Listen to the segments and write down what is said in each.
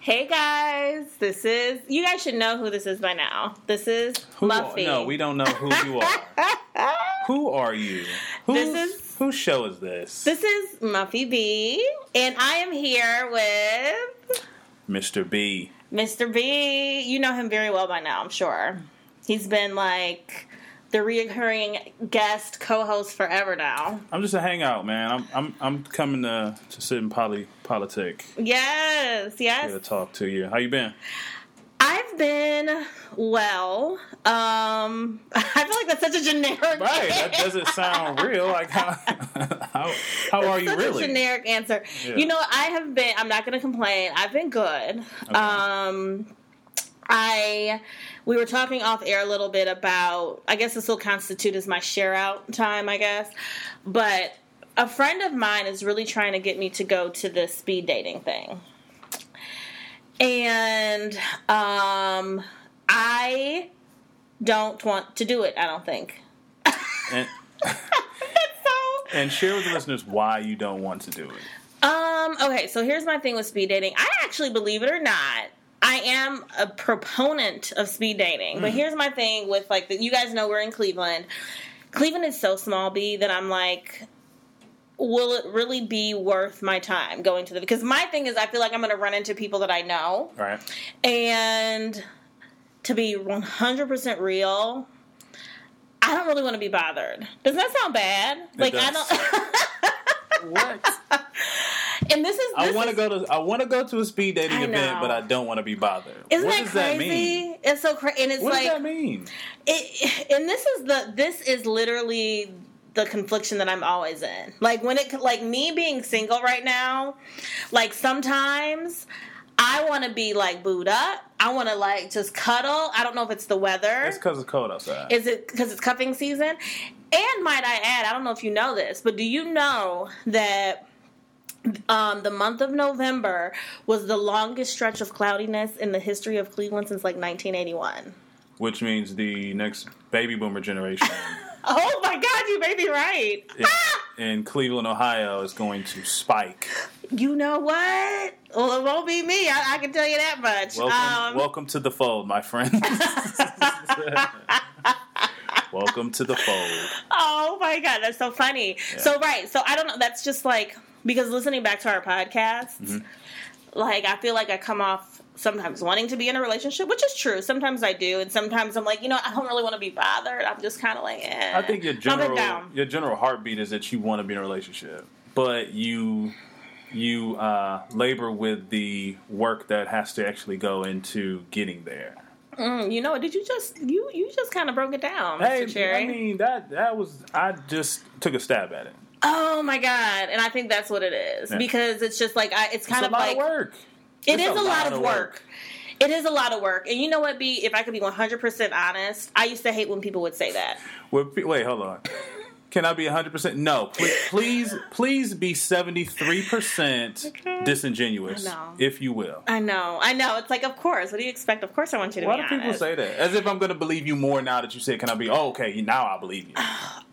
Hey guys, this is you guys should know who this is by now. This is Who, Muffy. No, we don't know who you are. who are you? Who's, This is- whose show is this? This is Muffy B, and I am here with Mr. B. Mr. B. You know him very well by now, I'm sure. He's been like the reoccurring guest co-host forever now. I'm just a hangout, man. I'm I'm I'm coming to to sit in poly politic Yes, yes. to talk to you. How you been? I've been well. Um, I feel like that's such a generic. Right, that doesn't sound real. Like how how, how are you such really? a generic answer. Yeah. You know, I have been. I'm not going to complain. I've been good. Um, I we were talking off air a little bit about. I guess this will constitute as my share out time. I guess, but a friend of mine is really trying to get me to go to this speed dating thing, and um, I don't want to do it. I don't think. and, and share with the listeners why you don't want to do it. Um, okay, so here's my thing with speed dating. I actually, believe it or not, I am a proponent of speed dating. But mm-hmm. here's my thing with like the, you guys know we're in Cleveland. Cleveland is so small, B, that I'm like, will it really be worth my time going to the? Because my thing is, I feel like I'm going to run into people that I know, Right? and to be 100% real. I don't really want to be bothered. Does that sound bad? like I don't. What? And this is. I want to go to I want to go to a speed dating event, but I don't want to be bothered. Isn't what that does crazy? that mean? It's so crazy, and it's What like does that mean? it. And this is the this is literally the confliction that I'm always in. Like when it like me being single right now, like sometimes I want to be like booed up. I want to like just cuddle. I don't know if it's the weather. It's because it's cold outside. Is it because it's cuffing season? And might I add, I don't know if you know this, but do you know that um, the month of November was the longest stretch of cloudiness in the history of Cleveland since like 1981? which means the next baby boomer generation Oh my God, you may be right. in, in Cleveland, Ohio, is going to spike. You know what? Well, it won't be me. I, I can tell you that much. Welcome, Um, welcome to the fold, my friend. welcome to the fold. Oh my god, that's so funny. So right, so I don't know. That's just like because listening back to our podcasts, Mm-hmm. like I feel like I come off sometimes wanting to be in a relationship, which is true. Sometimes I do, and sometimes I'm like, you know, I don't really want to be bothered. I'm just kind of like, eh. I think your general down. your general heartbeat is that you want to be in a relationship, but you you uh, labor with the work that has to actually go into getting there. Mm, you know, did you just you you just kind of broke it down, Hey, Mr. Cherry? I mean that that was I just took a stab at it. Oh my god, and I think that's what it is Yeah. because it's just like I, it's kind it's of a lot like of work. It It's is a, lot, of work. It is a lot of work. And you know what, B? If I could be 100% honest, I used to hate when people would say that. Well, wait, hold on. Can I be 100%? No. Please, please, please be 73% disingenuous, if you will. I know. I know. It's like, of course. What do you expect? Of course I want you to Why do people say that? As if I'm going to believe you more now that you said, can I be, oh, okay, now I believe you.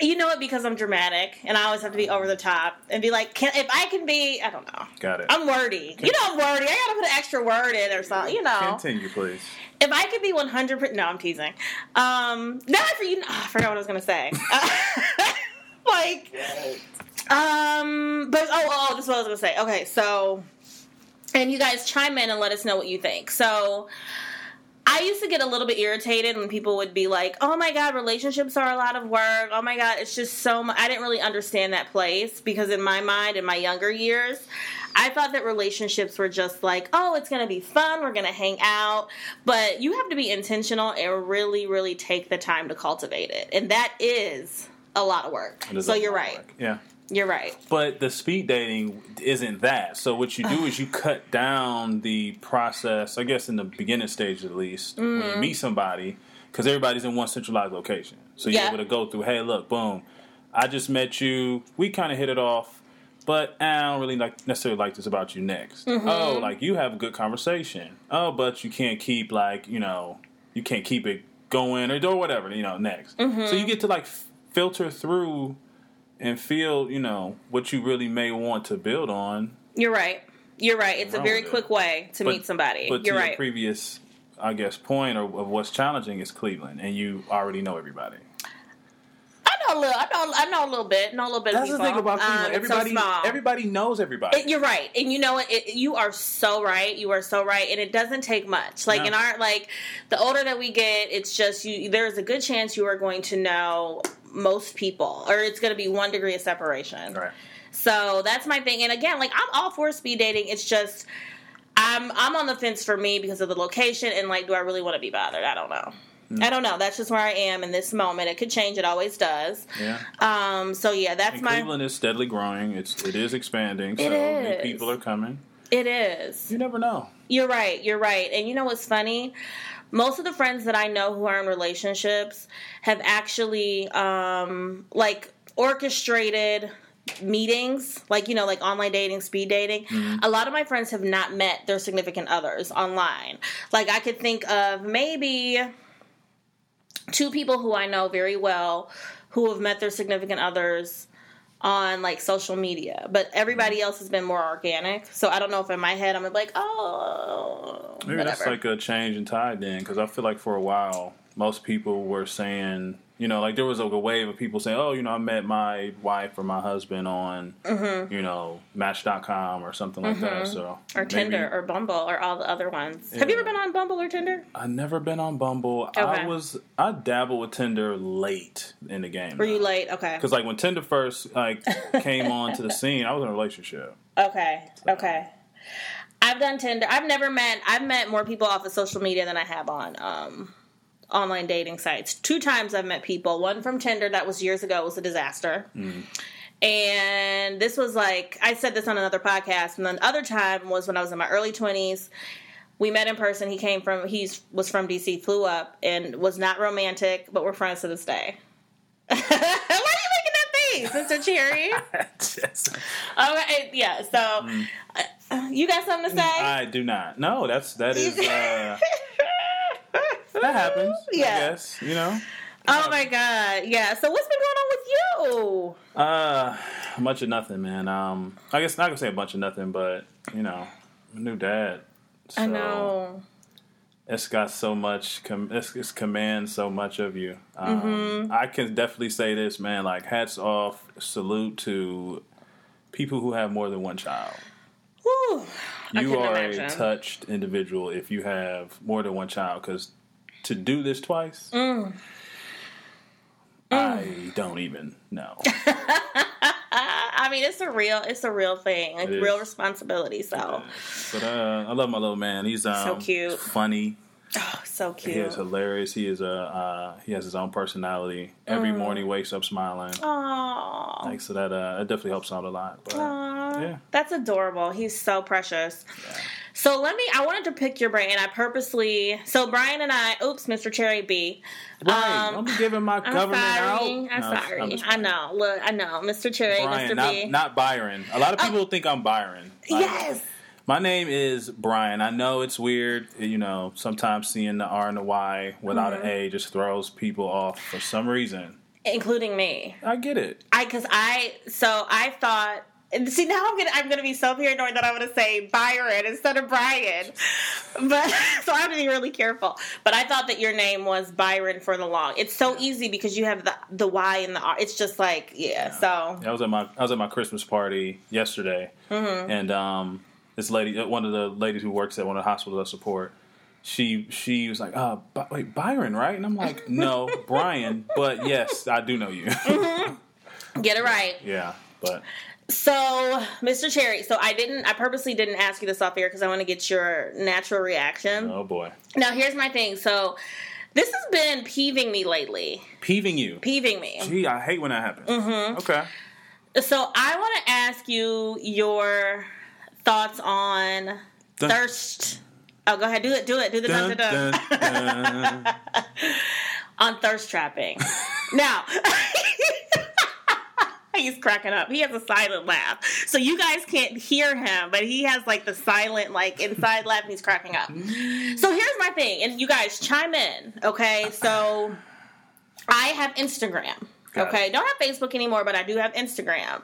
You know it Because I'm dramatic and I always have to be over the top and be like, can, if I can be, I don't know. Got it. I'm wordy. You know I'm wordy. I gotta put an extra word in or something, you know. Continue, please. If I could be 100%, no, I'm teasing. Um, now I forget, oh, I forgot what I was gonna say. like, um, but oh, oh, oh, this is what I was gonna say. Okay, so, and you guys chime in and let us know what you think. So, I used to get a little bit irritated when people would be like, "Oh my god, relationships are a lot of work. Oh my god, it's just so much." I didn't really understand that place because in my mind, in my younger years, I thought that relationships were just like, "Oh, it's to be fun. We're to hang out." But you have to be intentional and really really take the time to cultivate it. And that is a lot of work. So you're right. work. Yeah. You're right. But the speed dating isn't that. So what you do is you cut down the process. I guess in the beginning stage at least, when Mm-hmm. you meet somebody, because everybody's in one centralized location, so you're Yeah. able to go through. Hey, look, boom, I just met you. We kind of hit it off, but I don't really like necessarily like this about you next. Mm-hmm. Oh, like you have a good conversation. Oh, but you can't keep like you know you can't keep it going or or whatever you know next. Mm-hmm. So you get to like f- filter through and feel, you know, what you really may want to build on You're right. You're right. It's a very with it? quick way to But- meet somebody. But to You're your right. previous, I guess, point of, of what's challenging is Cleveland, and you already know everybody. I know a little. I know. I know a little bit. Know a little bit. That's of the thing about Cleveland. Um, it's so everybody, everybody knows everybody. It- you're right, and you know what? It, you are so right. You are so right, and it doesn't take much. Like No. in our like, the older that we get, it's just you. There's a good chance you are going to know most people, or it's going to be one degree of separation. right. So that's my thing. And again, like I'm all for speed dating. It's just I'm I'm on the fence for me because of the location and like, do I really want to be bothered? I don't know. Hmm. I don't know. That's just where I am in this moment. It could change. It always does. Yeah. Um. So yeah, that's And my. Cleveland is steadily growing. It's it is expanding. So It new is. people are coming. It is. You never know. You're right. You're right. And you know what's funny? Most of the friends that I know who are in relationships have actually um like orchestrated meetings like you know like online dating speed dating. A lot of my friends have not met their significant others online. Like i could think of maybe two people who i know very well who have met their significant others on like social media but everybody else has been more organic so i don't know if in my head i'm like oh Maybe whatever. that's like a change in tide then, because I feel like for a while most people were saying, you know, like there was like a wave of people saying, oh, you know, I met my wife or my husband on, you know, Match.com or something like that. So Mm-hmm. or maybe- Tinder or Bumble or all the other ones. Have you ever been on Bumble or Tinder? I never been on Bumble. Okay. I was I dabbled with Tinder late in the game. Were you late? Okay. Because like when Tinder first like came onto the scene, I was in a relationship. Okay. Okay. I've done Tinder. I've never met. I've met more people off of social media than I have on um, online dating sites. Two times I've met people. One from Tinder that was years ago. Was a disaster. And this was like I said this on another podcast. And then the other time was when I was in my early twenties. We met in person. He came from. He's was from DC. Flew up and was not romantic, but we're friends to this day. Why are you making that face, Mr. Cherry? Okay, yeah. So, uh, you got something to say? I do not. No, that's that is uh, that happens. Yeah. I guess you know. oh my god, yeah. So, what's been going on with you? Uh, a bunch of nothing, man. Um, I guess not gonna say a bunch of nothing, but you know, a new dad. So I know. It's got so much. Com- it's, it's commands so much of you. Um, Mm-hmm. I can definitely say this, man. Like hats off, salute to people who have more than one child. Whew. You are imagine. a touched individual if you have more than one child. Because to do this twice, Mm. I don't even know. I mean, it's a real, it's a real thing, like real responsibility. So, but uh, I love my little man. He's um, cute. funny. Oh, so He cute. is hilarious. He is a uh, he has his own personality. Every Mm. morning wakes up smiling. Aww. Like so that uh, it definitely helps out a lot. But, Aw, yeah. That's adorable. He's so precious. So let me. I wanted to pick your brain. I purposely. So Brian and I. Oops, Mr. Cherry B. Right, Um, be giving my I'm government sorry. out. I'm No, sorry. just I know. Look, I know. Mr. Cherry, Brian, Mr. not, B. not Byron. A lot of people think I'm Byron. Like, yes. My name is Brian. I know it's weird, you know, sometimes seeing the R and the Y without Mm-hmm. an A just throws people off for some reason. Including me. I get it. I because I so I thought. And see now I'm gonna I'm gonna be so paranoid that I'm gonna say Byron instead of Brian, but so I have to be really careful. But I thought that your name was Byron for the long. It's so easy because you have the the Y and the R. It's just like yeah. So I was at my I was at my Christmas party yesterday, Mm-hmm. and um, this lady, uh, one of the ladies who works at one of the hospitals I support, she she was like, "Uh, By- wait, Byron, right?" And I'm like, "No, Brian, but yes, I do know you." get it right. yeah, but So, Mr. Cherry, so I didn't, I purposely didn't ask you this off air because I want to get your natural reaction. oh boy, Now, here's my thing. So, this has been peeving me lately. peeving you. Peeving me. Gee, I hate when that happens. Mm-hmm. Okay. So, I want to ask you your thoughts on Dun- thirst. Oh, go ahead, do it, do it, do the dun, dun, dun. dun, dun. on thirst trapping. now, he's cracking up. He has a silent laugh, so you guys can't hear him, but he has like the silent, like inside laugh, and he's cracking up. So here's my thing, and you guys chime in, okay? So I have Instagram. Okay, don't have Facebook anymore, but I do have Instagram.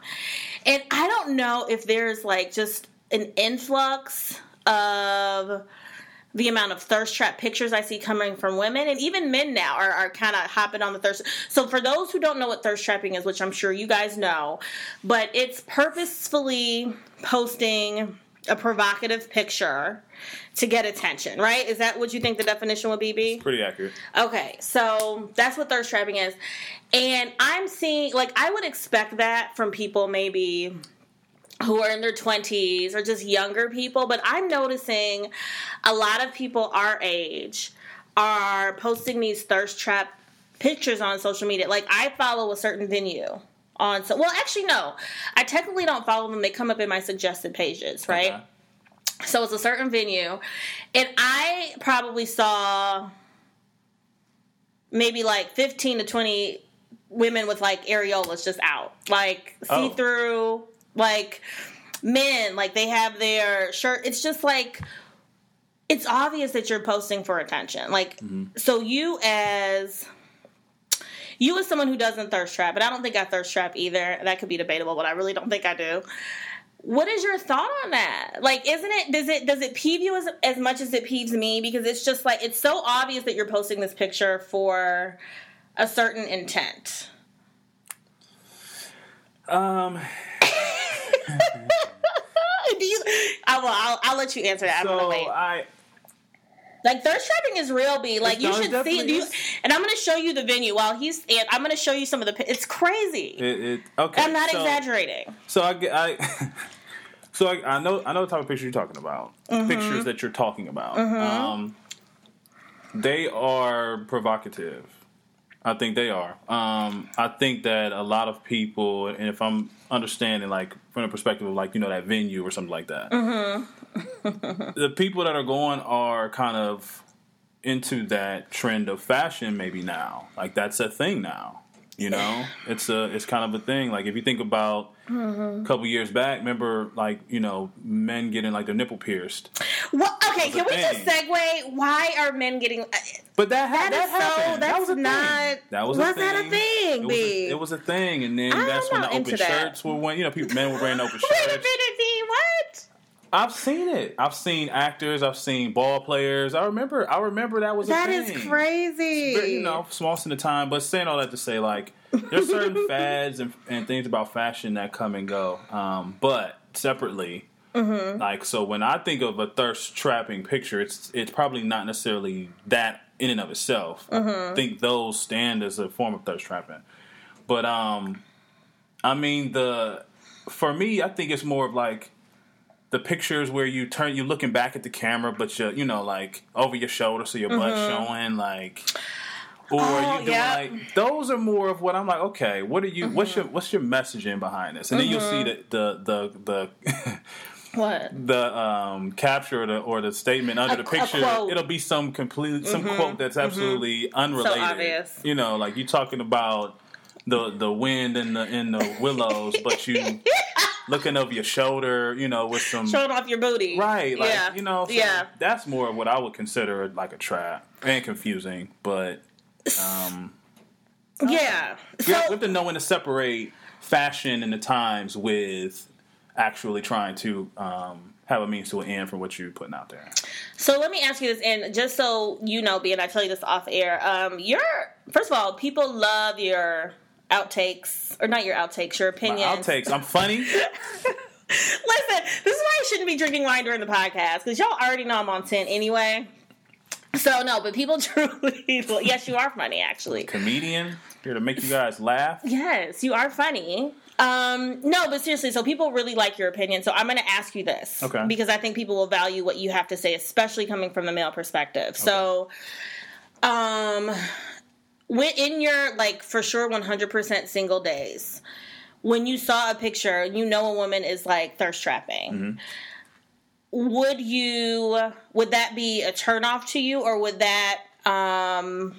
And I don't know if there's like just an influx of the amount of thirst trap pictures I see coming from women and even men now are, are kind of hopping on the thirst. So for those who don't know what thirst trapping is, which I'm sure you guys know, but it's purposefully posting a provocative picture to get attention, right? Is that what you think the definition would be, B? Pretty accurate. Okay, so that's what thirst trapping is. And I'm seeing, like, I would expect that from people maybe who are in their 20s or just younger people, but I'm noticing a lot of people our age are posting these thirst trap pictures on social media. Like, I follow a certain venue on so well actually no i technically don't follow them they come up in my suggested pages right Okay. so it's a certain venue and i probably saw maybe like 15 to 20 women with like areolas just out like Oh. see through like men like they have their shirt it's just like it's obvious that you're posting for attention like so you as you as someone who doesn't thirst trap, but I don't think I thirst trap either. That could be debatable, but I really don't think I do. What is your thought on that? Like, isn't it does it does it peeve you as as much as it peeves me? Because it's just like it's so obvious that you're posting this picture for a certain intent. Um, Do you? I will. I'll, I'll let you answer that. I'm gonna so wait. I Like thirst trapping is real, B. Like you should see Do you, and I'm gonna show you the venue while he's. And I'm gonna show you some of the. It's crazy. it, it okay. I'm not so, exaggerating. So I get I. So I, I know I know the type of picture you're talking about. Mm-hmm. Pictures that you're talking about. Um, they are provocative. I think they are. Um, I think that a lot of people, and if I'm understanding, like from the perspective of like you know that venue or something like that, Mm-hmm. the people that are going are kind of into that trend of fashion maybe now. Like that's a thing now. You know, it's a it's kind of a thing. Like if you think about Mm-hmm. a couple years back, remember like you know men getting like their nipple pierced. Well, okay, can we just segue? Why are men getting? uh, But that ha- That is so- that's that was a not- thing. That was, was a thing. that a thing, It was B? a, it was a thing, and then I'm that's when the open that. shirts were when you know people men were wearing open shirts. Wait a minute, D. What? I've seen it. I've seen actors. I've seen ball players. I remember. I remember that was That is crazy. But, you know, small in the time. But saying all that to say, like, there's certain fads and, and things about fashion that come and go. Um, but separately, Mm-hmm. like, so when I think of a thirst trapping picture, it's it's probably not necessarily that in and of itself. Mm-hmm. I think those stand as a form of thirst trapping. But um, I mean the for me, I think it's more of like the pictures where you turn you looking back at the camera, but you you know like over your shoulder, so your butt showing like. Or Mm-hmm. Oh, you doing yeah. like those are more of what I'm like. Okay, what are you? What's your what's your messaging behind this? And then you'll see Mm-hmm. the the the the What? the um, capture or the, or the statement under A- the picture. Mm-hmm. It'll be some complete some quote that's absolutely unrelated. obvious. You know, like you talking about the the wind in the in the willows, but you looking over your shoulder. You know, with some Showing off your booty. right, like yeah. you know, so yeah. That's more of what I would consider like a trap and confusing, but um, Yeah. we So we have to know when to separate fashion and the times with actually trying to um, have a means to an end for what you're putting out there. So let me ask you this, and just so you know, being I tell you this off air, um, your first of all, people love your outtakes, or not your outtakes, your My outtakes. I'm funny. Listen, this is why I shouldn't be drinking wine during the podcast because y'all already know I'm on ten anyway. So no, but people truly, yes, you are funny actually. Comedian here to make you guys laugh. Yes, you are funny. Um, no, but seriously, so people really like your opinion. So I'm going to ask you this, Okay. Because I think people will value what you have to say, especially coming from the male perspective. So, um, in your like for sure 100% single days, when you saw a picture, you know a woman is like thirst trapping. Would you? Would that be a turn off to you, or would that? Um,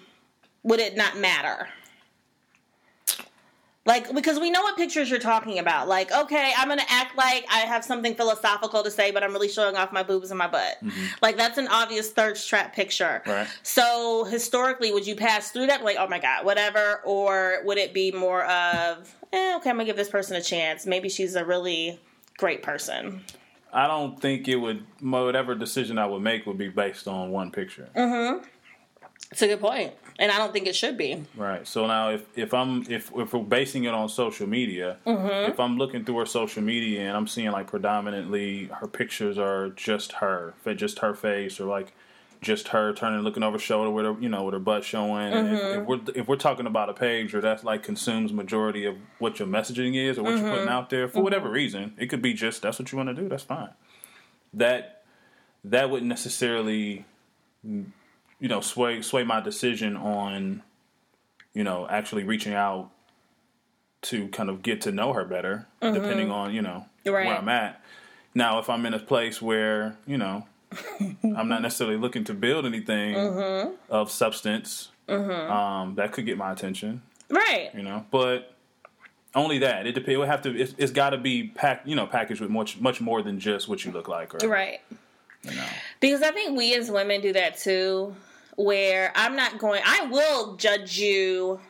would it not matter? Like, because we know what pictures you're talking about. Like, okay, I'm gonna act like I have something philosophical to say, but I'm really showing off my boobs and my butt. Like, that's an obvious thirst trap picture. Right. So, historically, would you pass through that, like, oh my god, whatever, or would it be more of, eh, okay, I'm gonna give this person a chance. Maybe she's a really great person. I don't think it would whatever decision I would make would be based on one picture. It's a good point, and I don't think it should be. Right. So now, if if I'm if if we're basing it on social media, mm-hmm. if I'm looking through her social media and I'm seeing like predominantly her pictures are just her, just her face, or like just her turning looking over her shoulder with her you know with her butt showing. And If, if mm-hmm. we're if we're talking about a page where that's like consumes majority of what your messaging is or what you're putting mm-hmm. out there for whatever reason, it could be just that's what you want to do. That's fine. That that wouldn't necessarily you know sway sway my decision on you know actually reaching out to kind of get to know her better mm-hmm. depending on you know Right. where i'm at. Now if i'm in a place where you know i'm not necessarily looking to build anything mm-hmm. of substance mm-hmm. um, that could get my attention. Right. you know but only that. It, dep- it would have to it's, it's got to be packed you know packaged with much much more than just what you look like or Right. you know. Because I think we as women do that too, where I'm not going, I will judge you,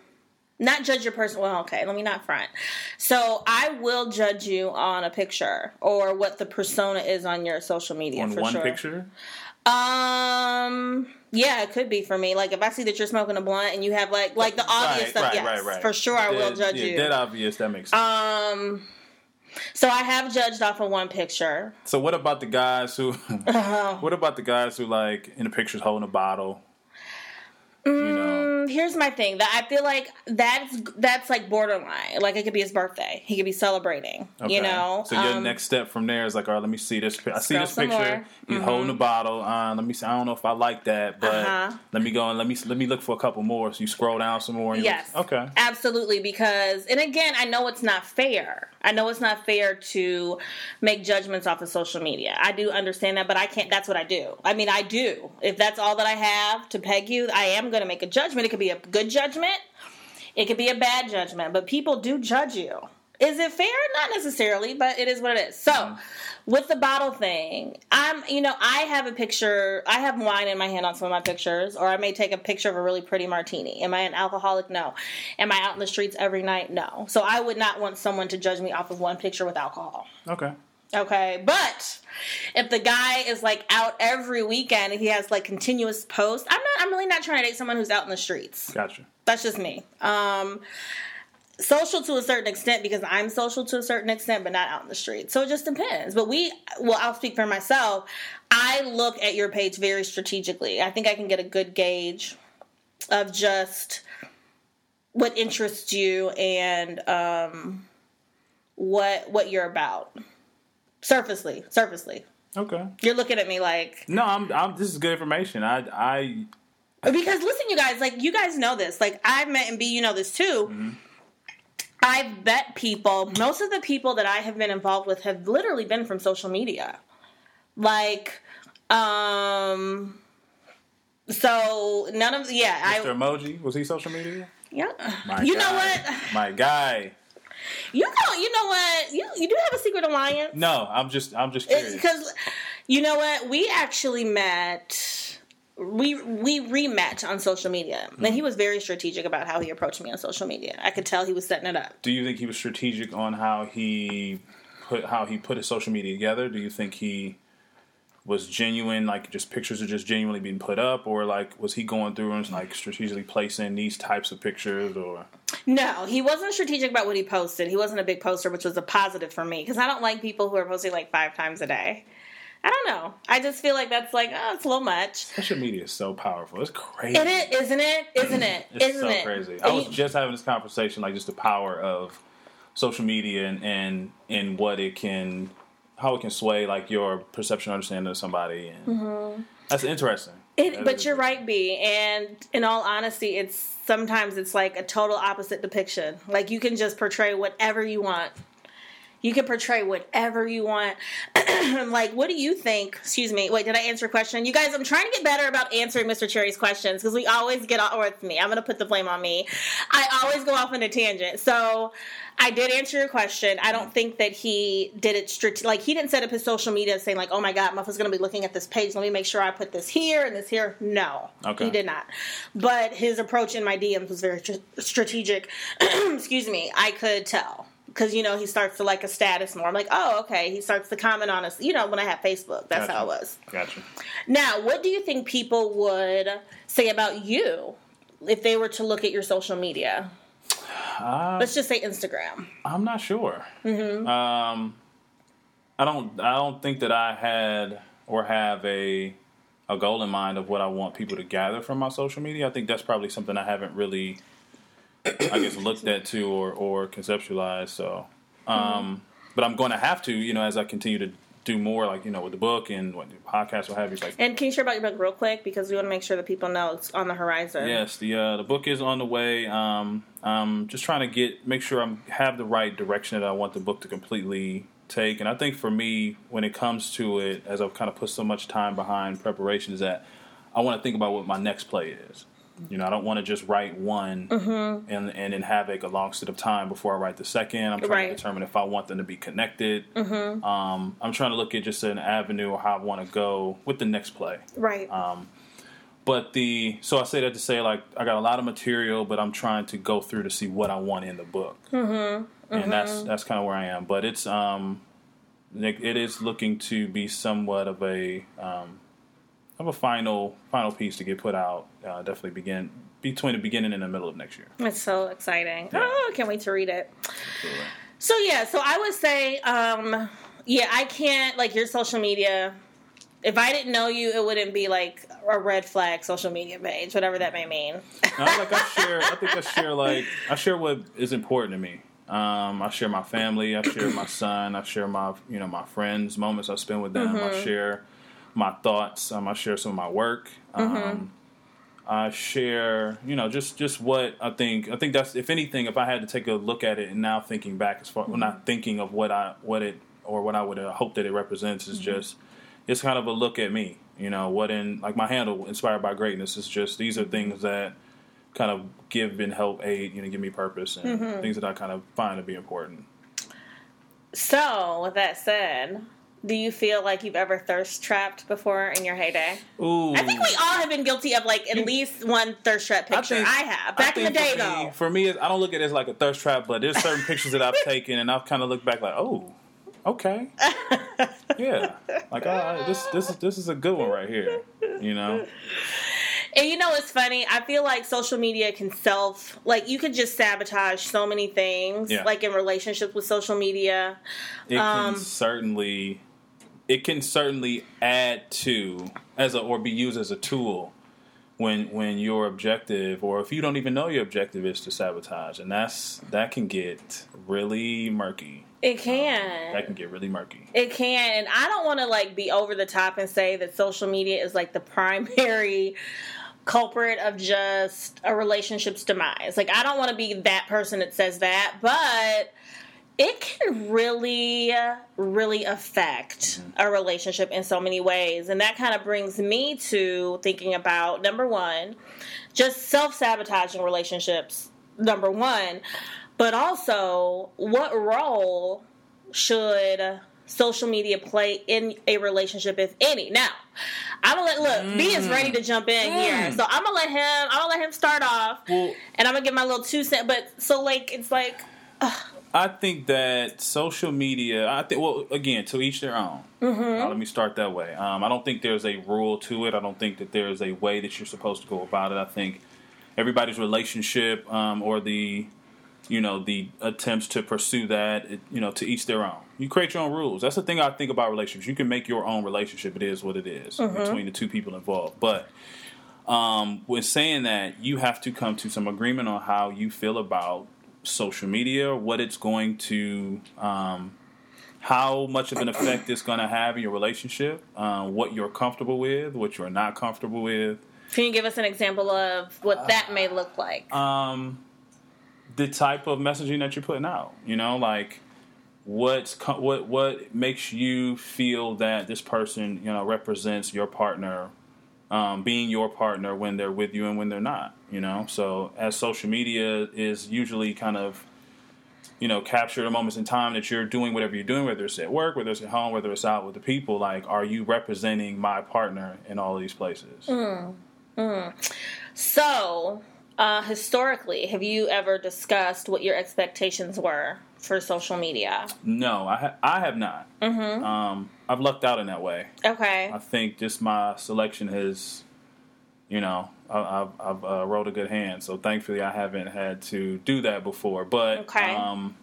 not judge your person. Well, okay, let me not front. So I will judge you on a picture or what the persona is on your social media. on for one sure. picture Um, yeah, it could be for me. Like if I see that you're smoking a blunt and you have like like the obvious Right, stuff, right, yes, right, right. for sure I will judge yeah, you. Dead obvious. That makes sense. Um, so I have judged off of one picture. so what about the guys who? Uh-huh. what about the guys who like in the pictures holding a bottle? You know, Mm, Here's my thing that I feel like that's that's like borderline. Like it could be his birthday. He could be celebrating. okay. You know. So your Um, next step from there is like, all right, let me see this. I see this picture. more. He's Mhm. holding a bottle. Uh, let me see. I don't know if I like that, but Uh-huh. let me go and let me let me look for a couple more. So you scroll down some more. And Yes. look- okay. Absolutely, because and again, I know it's not fair. I know it's not fair to make judgments off of social media. I do understand that, but I can't. That's what I do. I mean, I do. If that's all that I have to peg you, I am going to make a judgment. It could be a good judgment. It could be a bad judgment, but people do judge you. Is it fair? Not necessarily, but it is what it is. So, mm-hmm. with the bottle thing, I'm, you know, I have a picture, I have wine in my hand on some of my pictures, or I may take a picture of a really pretty martini. Am I an alcoholic? No. Am I out in the streets every night? No. So, I would not want someone to judge me off of one picture with alcohol. Okay. Okay, but if the guy is like out every weekend and he has like continuous posts, I'm not. I'm really not trying to date someone who's out in the streets. Gotcha. That's just me. Um, social to a certain extent because I'm social to a certain extent, but not out in the street. So it just depends. But we, well, I'll speak for myself. I look at your page very strategically. I think I can get a good gauge of just what interests you and um, what what you're about. Surfacely, surfacely. Okay. You're looking at me like No, I'm. I'm this is good information. I. I. because listen, you guys, like you guys know this. Like I've met and B, you know this too. I've met people. Most of the people that I have been involved with have literally been from social media. Like, um, so none of yeah, Mr. I Emoji was he social media? yeah. My you know what? My guy. You know, you know what? You you do have a secret alliance. No, I'm just. I'm just curious. because you know what we actually met we we remet on social media and he hmm. was very strategic about how he approached me on social media i could tell he was setting it up Do you think he was strategic on how he put how he put his social media together? Do you think he was genuine, like just pictures are just genuinely being put up, or like was he going through and like strategically placing these types of pictures? Or no he wasn't strategic about what he posted he wasn't a big poster which was a positive for me because i don't like people who are posting like five times a day i don't know i just feel like that's like oh it's a little much social media is so powerful. It's crazy. Isn't it? Isn't it? Isn't it It's isn't so it crazy. I was just having this conversation, like just the power of social media and and, and what it can, how it can sway like your perception, understanding of somebody, and mm-hmm. that's interesting. It, That but you're right, B. And in all honesty, it's sometimes it's like a total opposite depiction. Like you can just portray whatever you want. You can portray whatever you want. like, what do you think? Excuse me. Wait, did I answer your question? You guys, I'm trying to get better about answering Mr. Cherry's questions because we always get off, or it's me. I'm going to put the blame on me. I always go off on a tangent. So I did answer your question. I don't think that he did it strate- like he didn't set up his social media saying like, "Oh my God, Muff is going to be looking at this page. Let me make sure I put this here and this here." No, Okay. he did not. But his approach in my DMs was very tr- strategic. Excuse me, I could tell. Because you know he starts to like a status more. I'm like, oh, okay. He starts to comment on us. You know, when I have Facebook, that's Gotcha. how it was. Gotcha. Now, what do you think people would say about you if they were to look at your social media? Uh, Let's just say Instagram. I'm not sure. Mm-hmm. Um, I don't. I don't think that I had or have a a goal in mind of what I want people to gather from my social media. I think that's probably something I haven't really, I guess, looked at too or or conceptualized. So, um, Mm-hmm. but I'm going to have to, you know, as I continue to do more, like you know, with the book and what podcast, what have you. Like And can you share about your book real quick because we want to make sure that people know it's on the horizon. Yes, the uh, the book is on the way. Um, I'm just trying to get make sure I'm have the right direction that I want the book to completely take. And I think for me, when it comes to it, as I've kind of put so much time behind preparation, is that I want to think about what my next play is. You know, I don't want to just write one and and then have like a long stint of time before I write the second. I'm trying Right. to determine if I want them to be connected. Um, I'm trying to look at just an avenue or how I want to go with the next play Right. Um, but the so I say that to say like I got a lot of material, but I'm trying to go through to see what I want in the book, mm-hmm. and that's that's kind of where I am. But it's um, it it is looking to be somewhat of a um, of a final final piece to get put out. Uh, definitely begin between the beginning and the middle of next year. it's so exciting. Yeah. Oh, I can't wait to read it. So yeah, so I would say, um, yeah, I can't like your social media. If I didn't know you, it wouldn't be like a red flag social media page, whatever that may mean. No, like I share, I think I share like I share what is important to me. Um, I share my family. I share my son. I share my you know my friends, moments I spend with them. I share my thoughts. Um, I share some of my work. Um, I share you know just just what I think. I think that's if anything, if I had to take a look at it and now thinking back as far, well, not thinking of what I what it or what I would uh, hope that it represents is just it's kind of a look at me. You know what in like my handle, inspired by greatness, is just these are things that kind of give and help aid, you know, give me purpose and things that I kind of find to be important. So, with that said, do you feel like you've ever thirst trapped before in your heyday? Ooh, I think we all have been guilty of like at least one thirst trap picture. I, think- have I back in the day for me, though. For me, I don't look at it as like a thirst trap, but there's certain pictures that I've taken and I've kind of looked back like, oh, okay, yeah, like this this is this is a good one right here, you know. And you know, it's funny. I feel like social media can self, like, you can just sabotage so many things, Yeah. like in relationships with social media. it Um, can certainly it can certainly add to as a or be used as a tool when when your objective or if you don't even know your objective is to sabotage and that's that can get really murky It can. Um, that can get really murky It can, and I don't want to like be over the top and say that social media is like the primary culprit of just a relationship's demise. Like I don't want to be that person that says that, but it can really really affect mm-hmm. a relationship in so many ways. And that kind of brings me to thinking about number 1, just self-sabotaging relationships. Number 1, but also what role should social media play in a relationship, if any? Now, I'm gonna let look. B is ready mm. to jump in mm. here, so I'm gonna let him. I'm gonna let him start off, well and I'm gonna give my little two cent. But so like, it's like i think that social media i think well again to each their own. Uh, let me start that way. Um, i don't think there's a rule to it. I don't think that there's a way that you're supposed to go about it. I think everybody's relationship um, or the you know the attempts to pursue that it, you know to each their own. You create your own rules. That's the thing i think about relationships. You can make your own relationship. It is what it is between the two people involved. But um, with saying that you have to come to some agreement on how you feel about social media what it's going to um, how much of an effect it's going to have in your relationship uh, what you're comfortable with what you're not comfortable with can you give us an example of what that may look like? um, the type of messaging that you're putting out. You know, like what's co- what what makes you feel that this person you know represents your partner, um, being your partner when they're with you and when they're not. You know, so as social media is usually kind of you know capture the moments in time that you're doing whatever you're doing, whether it's at work, whether it's at home, whether it's out with the people. Like, are you representing my partner in all these places? So, uh, historically, have you ever discussed what your expectations were for social media? No, I ha- I have not. Mm-hmm. Um, I've lucked out in that way. Okay. I think just my selection has, you know, I, I've, I've uh, wrote a good hand. So thankfully, I haven't had to do that before. But Okay. um,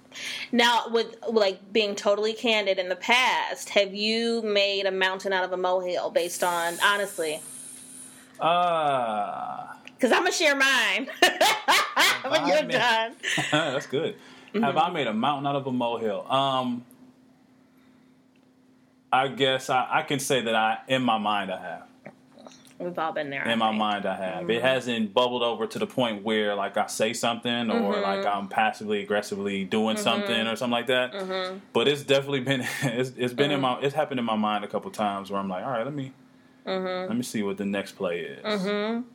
Now, with like being totally candid in the past, have you made a mountain out of a molehill based on honestly? uh, Because I'm gonna share mine when you're made- done. that's good. Have Mm-hmm. I made a mountain out of a molehill? Um, I guess I, I can say that I, in my mind, I have. We've all been there. In my mind, I have. Mm-hmm. It hasn't bubbled over to the point where, like, I say something or Mm-hmm. like I'm passively aggressively doing something or something like that. Mm-hmm. But it's definitely been it's, it's been in my it's happened in my mind a couple times where I'm like, all right, let me let me see what the next play is. Mm-hmm.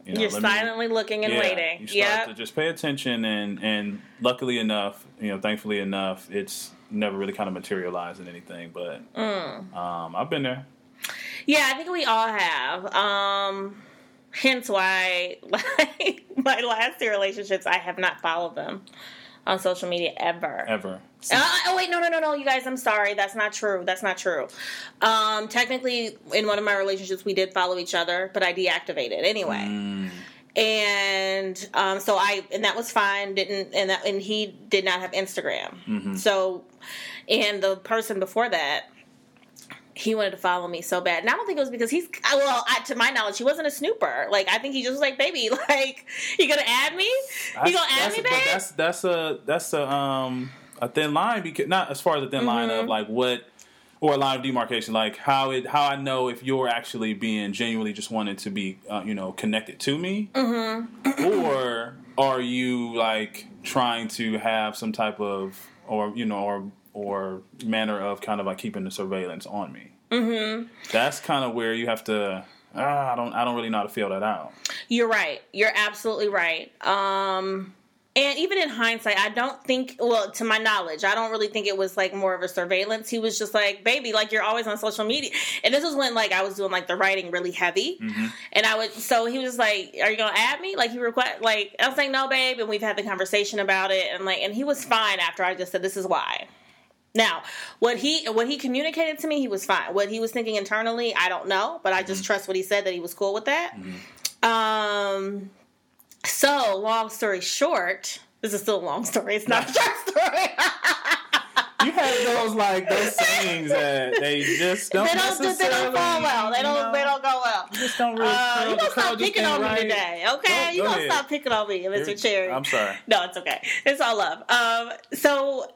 You know, You're let me- silently looking and yeah, waiting. You start Yeah. to just pay attention, and and luckily enough, you know, thankfully enough, it's never really kind of materialized in anything. But Mm. um, I've been there. Yeah, I think we all have. Um, hence why, like my last two relationships, I have not followed them on social media ever. Ever. Uh, oh wait, no, no, no, no, you guys. I'm sorry. That's not true. That's not true. Um, technically, in one of my relationships, we did follow each other, but I deactivated anyway. Mm, And um, so I, and that was fine. Didn't, and that, and he did not have Instagram. So, and the person before that, he wanted to follow me so bad, and I don't think it was because he's well. I, to my knowledge, he wasn't a snooper. Like I think he just was like, "Baby, like you gonna add me? You gonna add me, babe?" That's that's a that's a um a thin line because not as far as a thin line Mm-hmm. of like what or a line of demarcation like how it how I know if you're actually being genuinely just wanting to be uh, you know connected to me Mm-hmm. or are you like trying to have some type of or you know or or manner of kind of like keeping the surveillance on me. Mm-hmm. That's kind of where you have to. ah, I don't. I don't really know how to feel that out. You're right. You're absolutely right. Um, and even in hindsight, I don't think, well, to my knowledge, I don't really think it was like more of a surveillance. He was just like, baby, like you're always on social media. And this was when like I was doing like the writing really heavy. Mm-hmm. And I would, so he was like, are you going to add me? Like he request, like, I was like, no, babe. And we've had the conversation about it. And like, and he was fine after I just said, this is why. Now, what he what he communicated to me, he was fine. What he was thinking internally, I don't know, but I just mm-hmm. trust what he said that he was cool with that. Mm-hmm. Um, so long story short, this is still a long story. It's not a short story. You have those like those sayings that they just don't. they don't they don't fall well. They don't know, they don't go well. Just don't really. Uh, you gonna stop picking on me today, okay? Go- you go gonna ahead. stop picking on me, Mr. Cherry. I'm sorry. No, it's okay. It's all love. Um, so,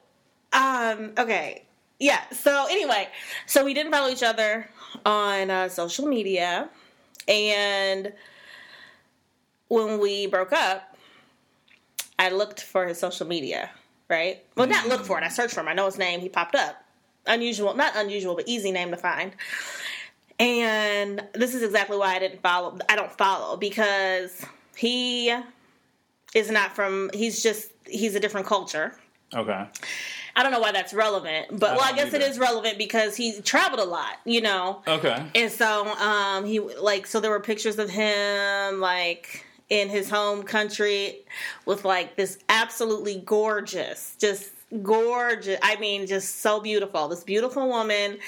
um, okay, yeah. So anyway, so we didn't follow each other on uh, social media, and when we broke up, I looked for his social media. Right? Well, not look for it. I searched for him. I know his name. He popped up. Unusual, not unusual, but easy name to find. And this is exactly why I didn't follow. I don't follow because he is not from. He's just he's a different culture. Okay. I don't know why that's relevant, but I well, I guess it either. is relevant because he traveled a lot, you know. Okay. And so, um, he like so there were pictures of him like in his home country with like this absolutely gorgeous, just gorgeous. I mean, just so beautiful. This beautiful woman,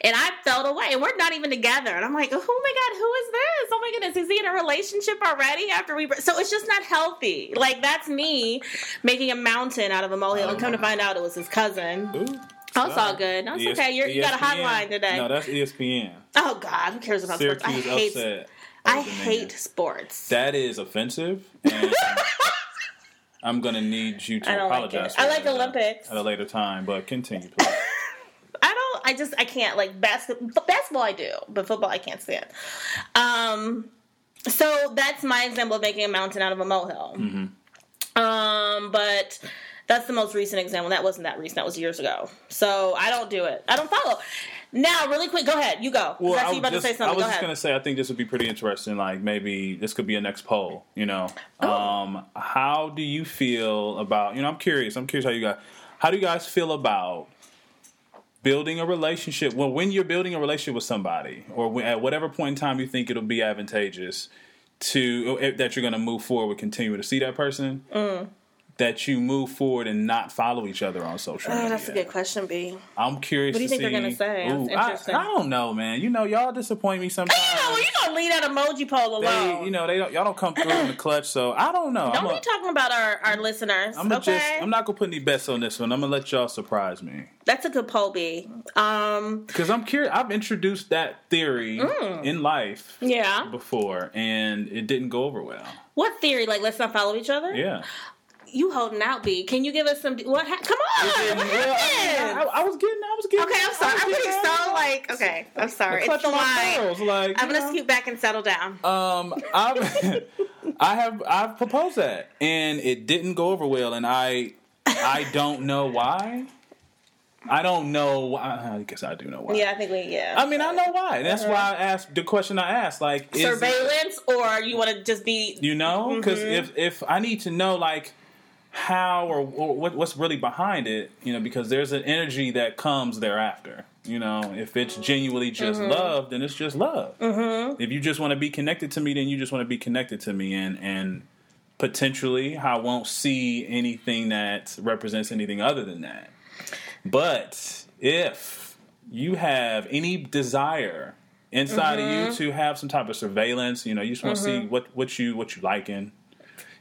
and I felt away. And we're not even together. And I'm like, oh my god, who is this? Oh my goodness, is he in a relationship already? After we, so it's just not healthy. Like that's me making a mountain out of a molehill, and come to find out it was his cousin. Ooh. Oh, it's all good. No, it's ES- okay. You're, you got a hotline today. No, that's ESPN. Oh God, who cares about sports? I hate. upset. I hate sports. That is offensive, and I'm gonna need you to I don't like apologize. it. for I like Olympics. at a later time, but continue, please. I don't. I just. I can't like basketball. Basketball, I do, but football, I can't stand. Um. So that's my example of making a mountain out of a molehill. Mm-hmm. Um. But that's the most recent example. That wasn't that recent. That was years ago. So I don't do it. I don't follow. Now, really quick, go ahead. You go. Well, I I was about just, to say I was Go just gonna say, I think this would be pretty interesting. Like maybe this could be a next poll. You know, Oh. um, how do you feel about? You know, I'm curious. I'm curious how you guys. How do you guys feel about building a relationship? Well, when you're building a relationship with somebody, or when, at whatever point in time you think it'll be advantageous to that you're going to move forward, continue to see that person. Mm. That you move forward and not follow each other on social media? Oh, that's a good question, B. I'm curious. What do you to think see, they're gonna say? Ooh, I, interesting. I don't know, man. You know, y'all disappoint me sometimes. You know, you gonna leave that emoji poll They, alone. you know, they don't, y'all don't come through in the clutch, so I don't know. don't I'm be talking about our, our listeners. I'm okay, just, I'm not gonna put any bets on this one. I'm gonna let y'all surprise me that's a good poll, B. Um, because I'm curious. I've introduced that theory Mm. in life yeah. before, and it didn't go over well. What theory? Like, let's not follow each other. Yeah. You holding out, B? Can you give us some? What? Ha- come on. What Well, I, happened? I, I was getting, I was getting. Okay, I'm sorry. I I'm getting so like. Okay, I'm sorry. It's line. like, I'm gonna know. scoot back and settle down. Um, I've, I have, I've proposed that, and it didn't go over well, and I, I don't know why. I don't know. I guess I do know why. yeah, I think we. Yeah. I mean, I know why. That's Uh-huh. why I asked the question I asked. Like, is surveillance, or you want to just be? you know? Because Mm-hmm. if if I need to know like how or, or what, what's really behind it, you know, because there's an energy that comes thereafter. You know, if it's genuinely just Mm-hmm. love, then it's just love. Mm-hmm. If you just want to be connected to me, then you just want to be connected to me, and and potentially I won't see anything that represents anything other than that. But if you have any desire inside Mm-hmm. of you to have some type of surveillance, you know, you just want to see what what you what you liking,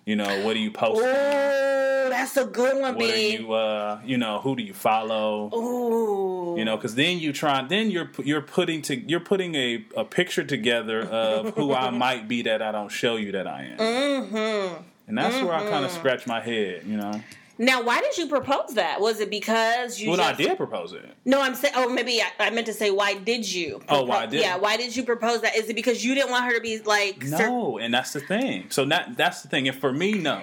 you know, what are you posting, Oh, that's a good one, what are you uh, you know, who do you follow? Ooh. You know, because then you try, then you're you're putting to you're putting a, a picture together of who I might be that I don't show you that I am, mm-hmm. and that's where I kind of scratch my head. You know, Now, why did you propose that? Was it because you? well, I did propose it. No, I'm saying. Oh, maybe I, I meant to say, why did you? Oh, why did- Yeah, why did you propose that? Is it because you didn't want her to be like? No, and that's the thing. So that that's the thing. And for me, no.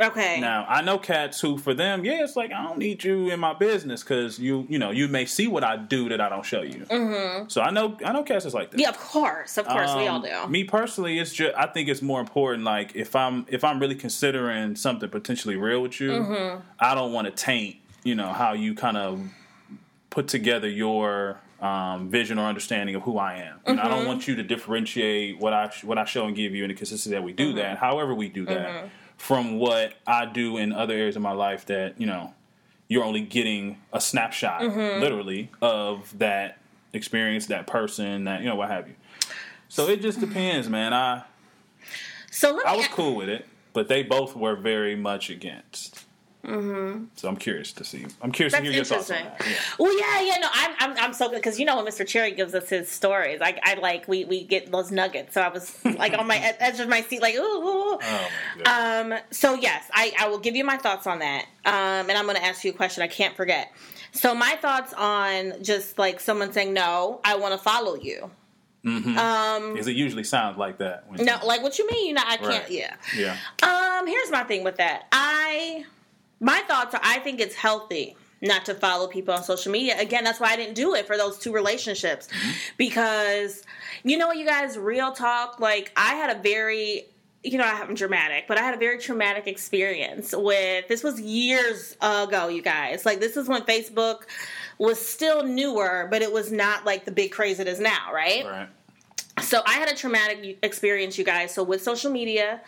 Okay. Now I know cats who, for them, yeah, it's like I don't need you in my business because you, you know, you may see what I do that I don't show you. Mm-hmm. So I know, I know cats is like this. Yeah, of course, of course, we all Um, do. Me personally, it's just I think it's more important. Like if I'm if I'm really considering something potentially real with you, Mm-hmm. I don't want to taint you know how you kind of put together your um, vision or understanding of who I am. Know, I Mm-hmm. don't want you to differentiate what I what I show and give you and the consistency that we do Mm-hmm. that. However, we do that from what I do in other areas of my life that you know you're only getting a snapshot, Mm-hmm. literally, of that experience, that person, that you know, what have you. So it just depends, man. I So. I was cool with it, but they both were very much against. Mm-hmm. So I'm curious to see. I'm curious That's to hear your thoughts on that. Yeah. Well, yeah, yeah, no, I'm, I'm, I'm so good because you know when Mr. Cherry gives us his stories, I, I like we, we get those nuggets. So I was like on my edge of my seat, like ooh. ooh. Oh. Um, so yes, I, I will give you my thoughts on that. Um, and I'm going to ask you a question I can't forget. So my thoughts on just like someone saying no, I want to follow you. Um, Because it usually sounds like that. When no, like what you mean? You know, I can't. Right. Yeah. Yeah. Um, here's my thing with that. I my thoughts are I think it's healthy not to follow people on social media. Again, that's why I didn't do it for those two relationships. Mm-hmm. Because you know what you guys real talk, like I had a very you know, I'm dramatic, but I had a very traumatic experience with this was years ago, you guys. Like this is when Facebook was still newer, but it was not like the big craze it is now, right? Right. So I had a traumatic experience, you guys. So with social media,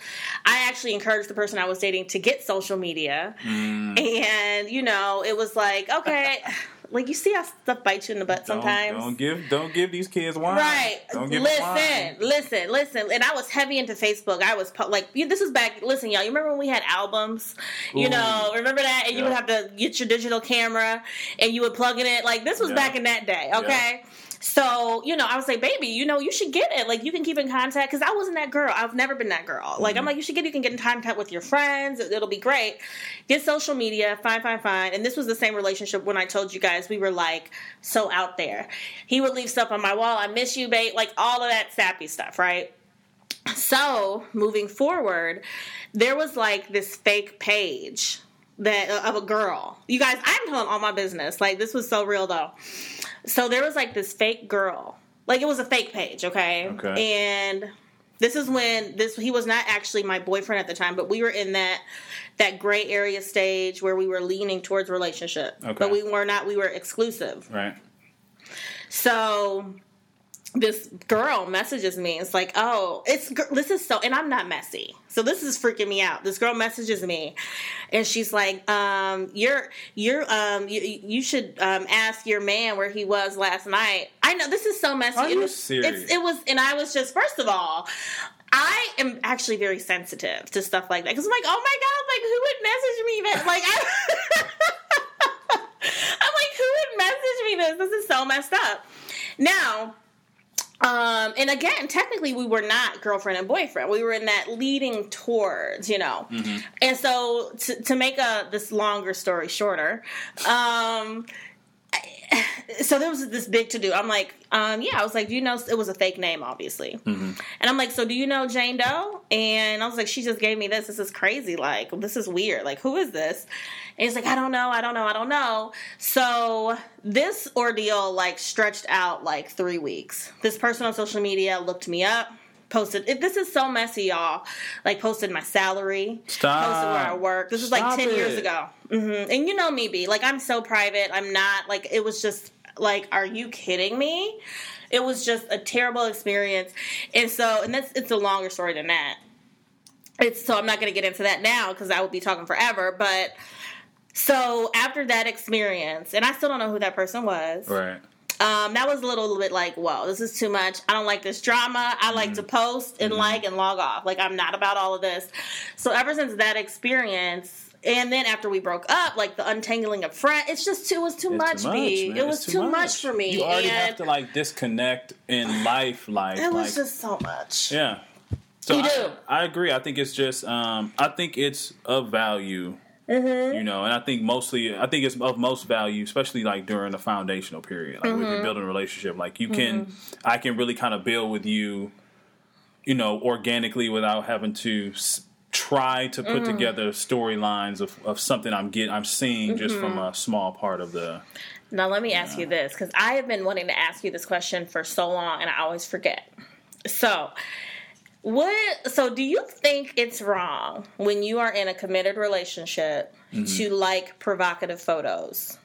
I actually encouraged the person I was dating to get social media, Mm. and you know, it was like, okay, like you see how stuff bites you in the butt Don't, sometimes. don't give don't give these kids wine. Right. Don't give them Listen, wine. listen, listen. And I was heavy into Facebook. I was like, this is back. Listen, y'all. You remember when we had albums? You Ooh. know, remember that? And you would have to get your digital camera, and you would plug in it. Like this was Yeah. back in that day. Okay. So you know, I was like, baby, you know, you should get it. Like you can keep in contact because I wasn't that girl. I've never been that girl. Like Mm-hmm. I'm like, you should get. You can get in contact with your friends. It'll be great. Get social media. Fine, fine, fine. And this was the same relationship when I told you guys we were like so out there. He would leave stuff on my wall. I miss you, babe. Like all of that sappy stuff, right? So moving forward, there was like this fake page that uh, of a girl. You guys, I'm telling all my business. Like this was so real though. So there was like this fake girl. Like it was a fake page, okay? Okay. And this is when this he was not actually my boyfriend at the time, but we were in that that gray area stage where we were leaning towards relationship. Okay. But we were not we were exclusive. Right. So this girl messages me. It's like, oh, it's this is so, and I'm not messy, so this is freaking me out. This girl messages me, and she's like, um, you're you're um, you, you should um, ask your man where he was last night. I know this is so messy. Are you it was, serious? It's, it was, and I was just first of all. I am actually very sensitive to stuff like that because I'm like, oh my god, like who would message me that? Like, I, I'm like, who would message me this? This is so messed up. Now, um, and again, technically, we were not girlfriend and boyfriend. We were in that leading towards, you know. Mm-hmm. And so, to, to make a this longer story shorter, um, so there was this big to do. I'm like, um, yeah, I was like, do you know it was a fake name, obviously. Mm-hmm. And I'm like, so do you know Jane Doe? And I was like, she just gave me this. This is crazy. Like, this is weird. Like, who is this? And he's like, I don't know, I don't know, I don't know. So this ordeal like stretched out like three weeks. This person on social media looked me up posted it, this is so messy y'all like posted my salary Stop. posted where i work this is like Stop 10 years it. ago hmm and you know me b like i'm so private i'm not like it was just like are you kidding me it was just a terrible experience and so and that's it's a longer story than that it's so i'm not going to get into that now because i would be talking forever but so after that experience and i still don't know who that person was Right. um, that was a little, little bit like, whoa, this is too much. I don't like this drama. I like to post and like and log off. Like, I'm not about all of this. So, ever since that experience, and then after we broke up, like the untangling of friends, it's just too, it was too It's much, B. man. It was It's too much. for me. You already and have to like disconnect in life, like it was like, just so much. yeah. So You I, do. I agree. I think it's just um, I think it's of value. Mm-hmm. You know, and I think mostly, I think it's of most value, especially like during the foundational period, like when Mm-hmm. you're building a relationship. Like you can, I can really kind of build with you, you know, organically without having to try to put Mm-hmm. together storylines of, of something I'm getting, I'm seeing just from Mm-hmm. a small part of the. Now, let me ask you this because I have been wanting to ask you this question for so long and I always forget. So, what so do you think it's wrong when you are in a committed relationship Mm-hmm. to like provocative photos?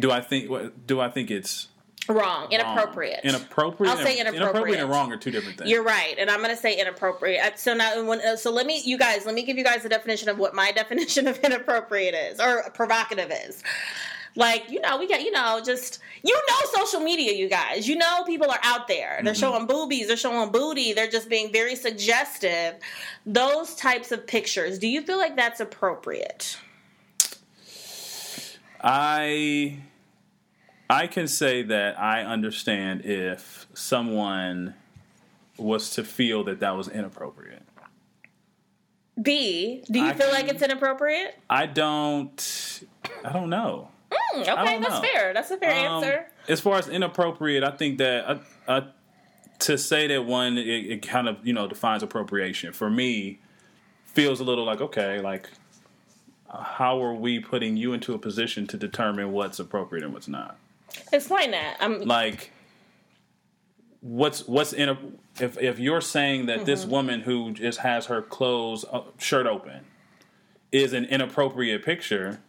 Do I think? what- Do I think it's Wrong, wrong? inappropriate. Inappropriate. I'll say and- inappropriate. and wrong are two different things. You're right, and I'm going to say inappropriate. Uh, So now, when, uh, so let me, you guys, let me give you guys a definition of what my definition of inappropriate is or provocative is. Like, you know, we got, you know, just you know, social media, you guys. You know, people are out there. They're showing boobies. They're showing booty. They're just being very suggestive. Those types of pictures. Do you feel like that's appropriate? I I can say that I understand if someone was to feel that that was inappropriate. B. Do you I feel like it's inappropriate? I don't I don't know. Hmm, okay, don't that's know. fair. That's a fair Um, answer. As far as inappropriate, I think that uh, uh, to say that one it, it kind of you know defines appropriation for me feels a little like okay, like how are we putting you into a position to determine what's appropriate and what's not? Explain that. I'm like what's what's in a if if you're saying that this Mm-hmm. woman who just has her clothes uh, shirt open is an inappropriate picture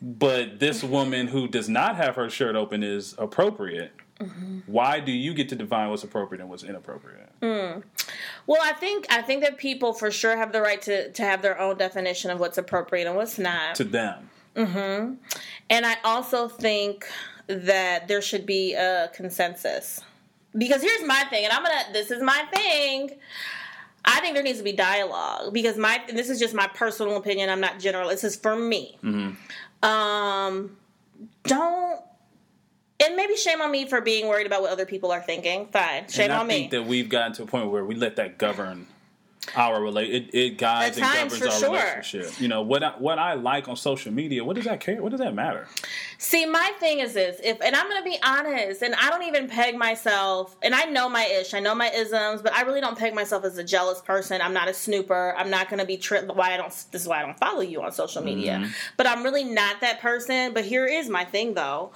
but this woman who does not have her shirt open is appropriate Mm-hmm. why do you get to define what's appropriate and what's inappropriate Well, I think I think that people for sure have the right to to have their own definition of what's appropriate and what's not. to them and I also think that there should be a consensus. Because here's my thing, and I'm gonna this is my thing. I think there needs to be dialogue because my and this is just my personal opinion. I'm not general. This is for me. Um, don't. And maybe shame on me for being worried about what other people are thinking. Fine, shame on me. I think that we've gotten to a point where we let that govern our relate. It, it guides and governs our sure. relationship. You know what I, what I like on social media. What does that care? What does that matter? See, my thing is this: if and I'm going to be honest, and I don't even peg myself, and I know my ish, I know my isms, but I really don't peg myself as a jealous person. I'm not a snooper. I'm not going to be tripped. Why I don't? This is why I don't follow you on social media. Mm-hmm. But I'm really not that person. But here is my thing, though.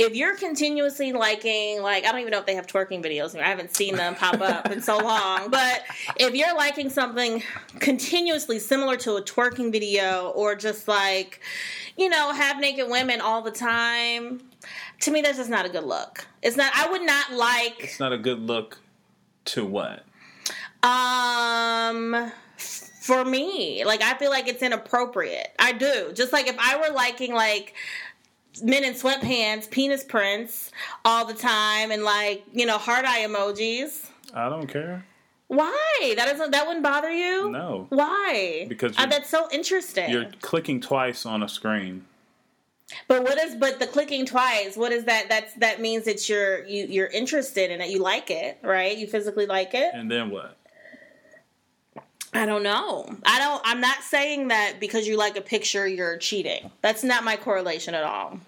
If you're continuously liking, like I don't even know if they have twerking videos. I haven't seen them pop up in so long. But if you're liking something continuously similar to a twerking video, or just like, you know, half naked women all the time, to me that's just not a good look. It's not. I would not like. It's not a good look to what? Um, for me, like I feel like it's inappropriate. I do. Just like if I were liking like men in sweatpants, penis prints all the time, and like you know heart eye emojis. I don't care. Why? That doesn't. That wouldn't bother you. No. Why? Because that's so interesting. You're clicking twice on a screen. But what is? But the clicking twice. What is that? That's that means that you're you you're interested in it. You like it, right? You physically like it. And then what? I don't know. I don't. I'm not saying that because you like a picture, you're cheating. That's not my correlation at all.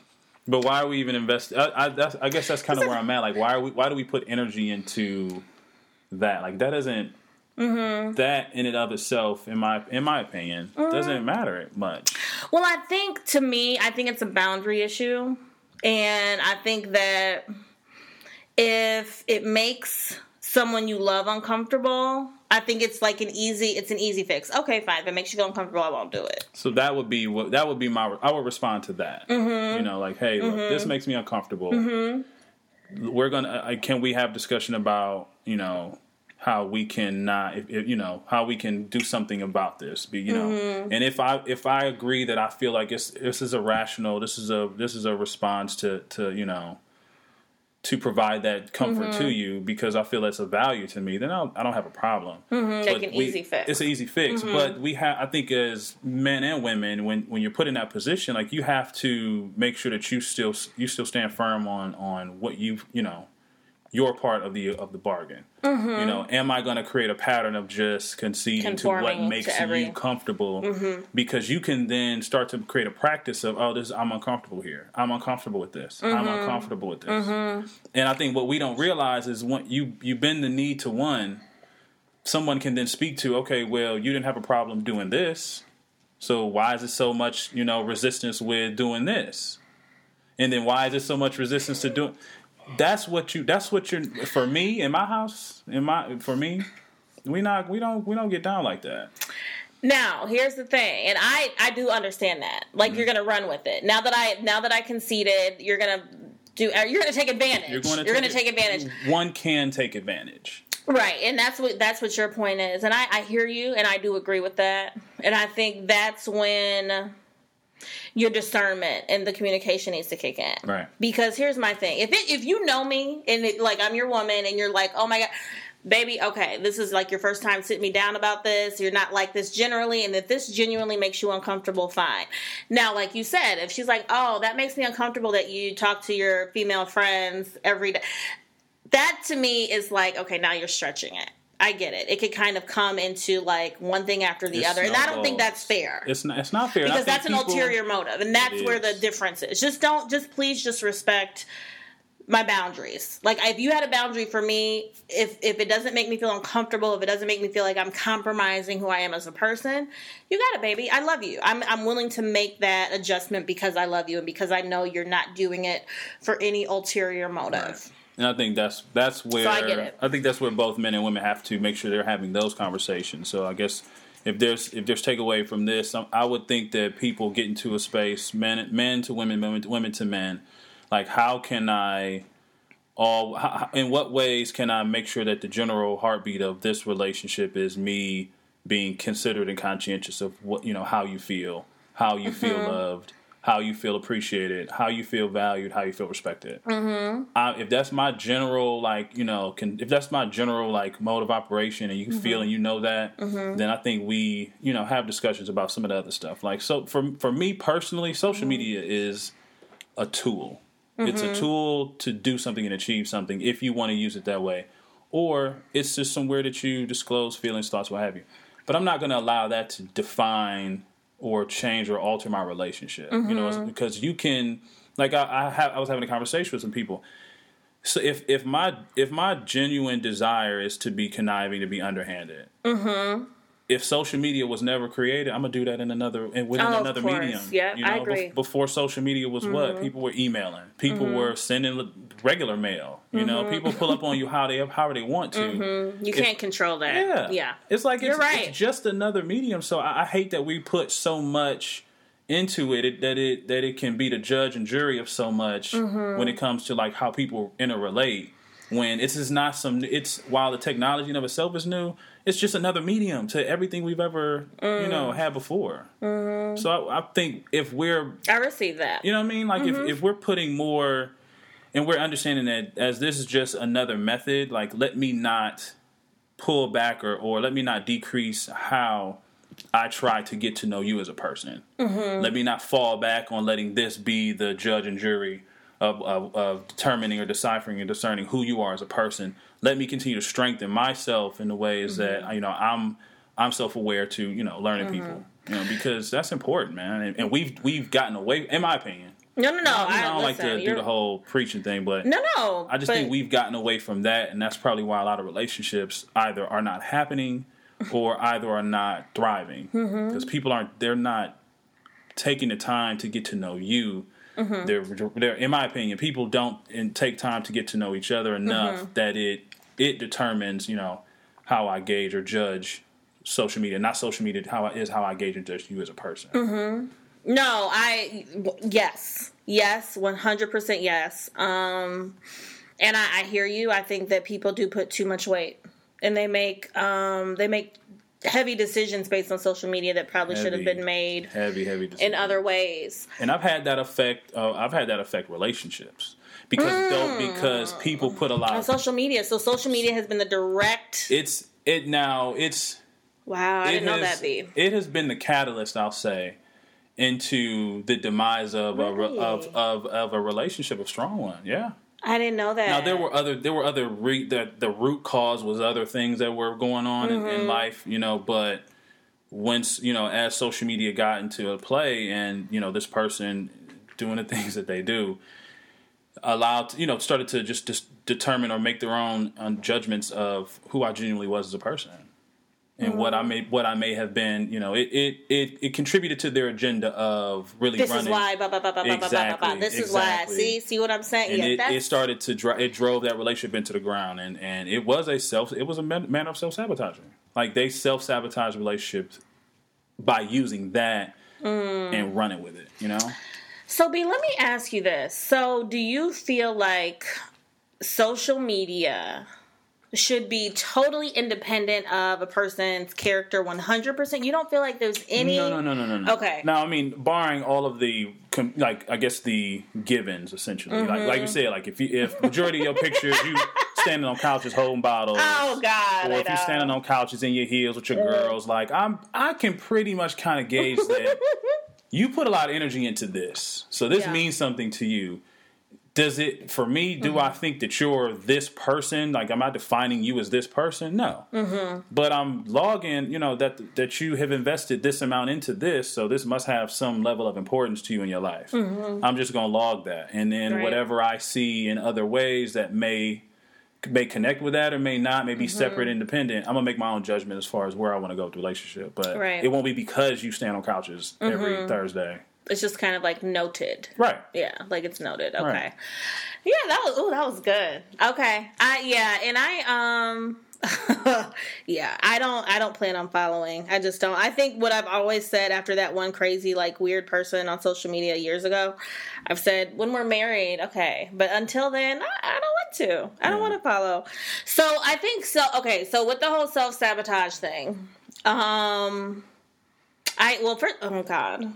But why are we even invest? I, I, I guess that's kind of where I'm at. Like, why are we? Why do we put energy into that? Like, that doesn't. Mm-hmm. That in and of itself, in my in my opinion, doesn't matter much. Well, I think to me, I think it's a boundary issue, and I think that if it makes someone you love uncomfortable, I think it's like an easy. It's an easy fix. Okay, fine. If it makes you feel uncomfortable, I won't do it. So that would be what that would be my. I would respond to that. Mm-hmm. You know, like, hey, look, this makes me uncomfortable. We're gonna. Uh, can we have discussion about you know how we can not, if, if, you know, how we can do something about this? Be you know, Mm-hmm. and if I if I agree that I feel like it's this is a rational, this is a this is a response to to you know. To provide that comfort Mm-hmm. to you because I feel that's a value to me, then I'll, I don't have a problem. Like But an we- easy fix. Mm-hmm. It's an easy fix, but we have. I think as men and women, when when you're put in that position, like you have to make sure that you still you still stand firm on on what you you know your part of the of the bargain. Mm-hmm. You know, am I going to create a pattern of just conceding to what makes to every- Mm-hmm. you comfortable? Because you can then start to create a practice of oh, this I'm uncomfortable here. I'm uncomfortable with this. I'm Mm-hmm. uncomfortable with this. And I think what we don't realize is when you you bend the knee to one, someone can then speak to, okay, well, you didn't have a problem doing this, so why is there so much, you know, resistance with doing this? And then why is there so much resistance to doing? That's what you. That's what you're. For me, in my house, in my for me, we not we don't we don't get down like that. Now, here's the thing, and I I do understand that. Like Mm-hmm. you're gonna run with it. Now that I now that I conceded, you're gonna do. uh, You're gonna take advantage. You're going to you're gonna take advantage. One can take advantage. Right, and that's what that's what your point is, and I, I hear you, and I do agree with that, and I think that's when your discernment and the communication needs to kick in. Right. Because here's my thing: if it, if you know me and it, like I'm your woman, and you're like, oh my god, baby, okay, this is like your first time sitting me down about this. You're not like this generally, and if this genuinely makes you uncomfortable, fine. Now, like you said, if she's like, oh, that makes me uncomfortable that you talk to your female friends every day that to me is like okay now you're stretching it i get it. It could kind of come into like one thing after the other and i don't think that's fair. It's not. It's not fair. Because that's an people- ulterior motive and that's where the difference is. Just don't just please just respect my boundaries. Like if you had a boundary for me if if it doesn't make me feel uncomfortable if it doesn't make me feel like i'm compromising who i am as a person you got it baby. I love you. I'm, I'm willing to make that adjustment because i love you and because i know you're not doing it for any ulterior motive And I think that's that's where I get it. I think that's where both men and women have to make sure they're having those conversations. So I guess if there's if there's takeaway from this, I would think that people get into a space, men men to women, women to, women to men, like how can I all how, in what ways can I make sure that the general heartbeat of this relationship is me being considered and conscientious of what you know how you feel, how you feel mm-hmm. loved, how you feel appreciated, how you feel valued, how you feel respected. Mm-hmm. I, if that's my general like you know, can, if that's my general like mode of operation, and you can feel mm-hmm. and you know that, mm-hmm. then I think we you know have discussions about some of the other stuff. Like so for for me personally, social mm-hmm. media is a tool. It's a tool to do something and achieve something if you want to use it that way. Or it's just somewhere that you disclose feelings, thoughts, what have you. But I'm not going to allow that to define or change or alter my relationship. You know, mm-hmm. because you can, like I, I, have, I was having a conversation with some people. So if if my if my genuine desire is to be conniving, to be underhanded, mm-hmm. If social media was never created, I'm gonna do that in another in within Oh, another medium. Yeah, you I agree. Mm-hmm. before social media was what people were emailing, people were sending regular mail. You know, Mm-hmm. people pull up on you how they how they want to. you can't control that Yeah, yeah It's like You're it's, right. it's just another medium. So I, I hate that we put so much into it, it that it that it can be the judge and jury of so much Mm-hmm. when it comes to like how people interrelate. When it's is not some, it's while the technology in of itself is new, it's just another medium to everything we've ever you Mm. know had before. Mm-hmm. So I, I think if we're I receive that. you know what I mean? Like Mm-hmm. if, if we're putting more and we're understanding that as this is just another method, like let me not pull back or, or let me not decrease how I try to get to know you as a person. Mm-hmm. Let me not fall back on letting this be the judge and jury of, of, of determining or deciphering and discerning who you are as a person. Let me continue to strengthen myself in the ways Mm-hmm. that you know I'm I'm self aware to you know learning people. You know because that's important, man. And, and we've we've gotten away, in my opinion. no, no, no. You know, I, I don't like to do the whole preaching thing, but No, no. I just but- think we've gotten away from that, and that's probably why a lot of relationships either are not happening or either are not thriving Mm-hmm. because people aren't they're not taking the time to get to know you. Mm-hmm. They're, they're, in my opinion, people don't take time to get to know each other enough Mm-hmm. that it it determines, you know, how I gauge or judge social media. Not social media, how I, is how I gauge and judge you as a person. Mm-hmm. No, I yes, yes, one hundred percent yes. Um, and I, I hear you. I think that people do put too much weight, and they make um they make heavy decisions based on social media that probably should have been made Heavy, heavy. in other ways. and I've had that affect. Uh, I've had that affect relationships because though, because people put a lot. On Of, social media, so social media has been the direct. it's it now. It's Wow, I it didn't know that. Be It has been the catalyst, I'll say, into the demise of a re- of, of of a relationship, a strong one. Yeah. I didn't know that. Now there were other there were other re- the the root cause was other things that were going on in, Mm-hmm. in life, you know, but once you know as social media got into a play and you know this person doing the things that they do allowed you know started to just, just determine or make their own um, judgments of who I genuinely was as a person and what Mm-hmm. I may what I may have been you know it it it, it contributed to their agenda of really this running is why. Blah, blah, blah, blah, blah, blah, blah, blah. Exactly, This is why. exactly. See, see what I'm saying? and yeah, it, that's it started to dri- it drove that relationship into the ground and and it was a self it was a man- manner of self sabotaging like they self sabotage relationships by using that Mm. and running with it you know So, B, let me ask you this. So, do you feel like social media should be totally independent of a person's character 100%? You don't feel like there's any. no no no no no no Okay. now I mean barring all of the com- like I guess the givens essentially like like Mm-hmm. you said like if you if majority of your pictures you standing on couches holding bottles Oh, God. or if you're standing on couches in your heels with your girls, like I'm, I can pretty much kind of gauge that you put a lot of energy into this, so this Yeah. means something to you. Does it for me? Do Mm-hmm. I think that you're this person? Like, am I defining you as this person? No, mm-hmm. but I'm logging. You know that that you have invested this amount into this, so this must have some level of importance to you in your life. I'm just gonna log that, and then Mm-hmm. Right. whatever I see in other ways that may may connect with that or may not, may be Mm-hmm. separate, independent. I'm gonna make my own judgment as far as where I want to go with the relationship, but Right. Mm-hmm. it won't be because you stand on couches every Thursday, It's just kind of like noted. right? Yeah, like it's noted. Okay. Right. Yeah, that was oh, that was good. Okay. I yeah, and I um yeah, I don't I don't plan on following. I just don't. I think what I've always said after that one crazy like weird person on social media years ago, I've said when we're married, okay, but until then, I, I don't want to. I don't Yeah. want to follow. So, I think so okay, so with the whole self-sabotage thing, um I well for oh god.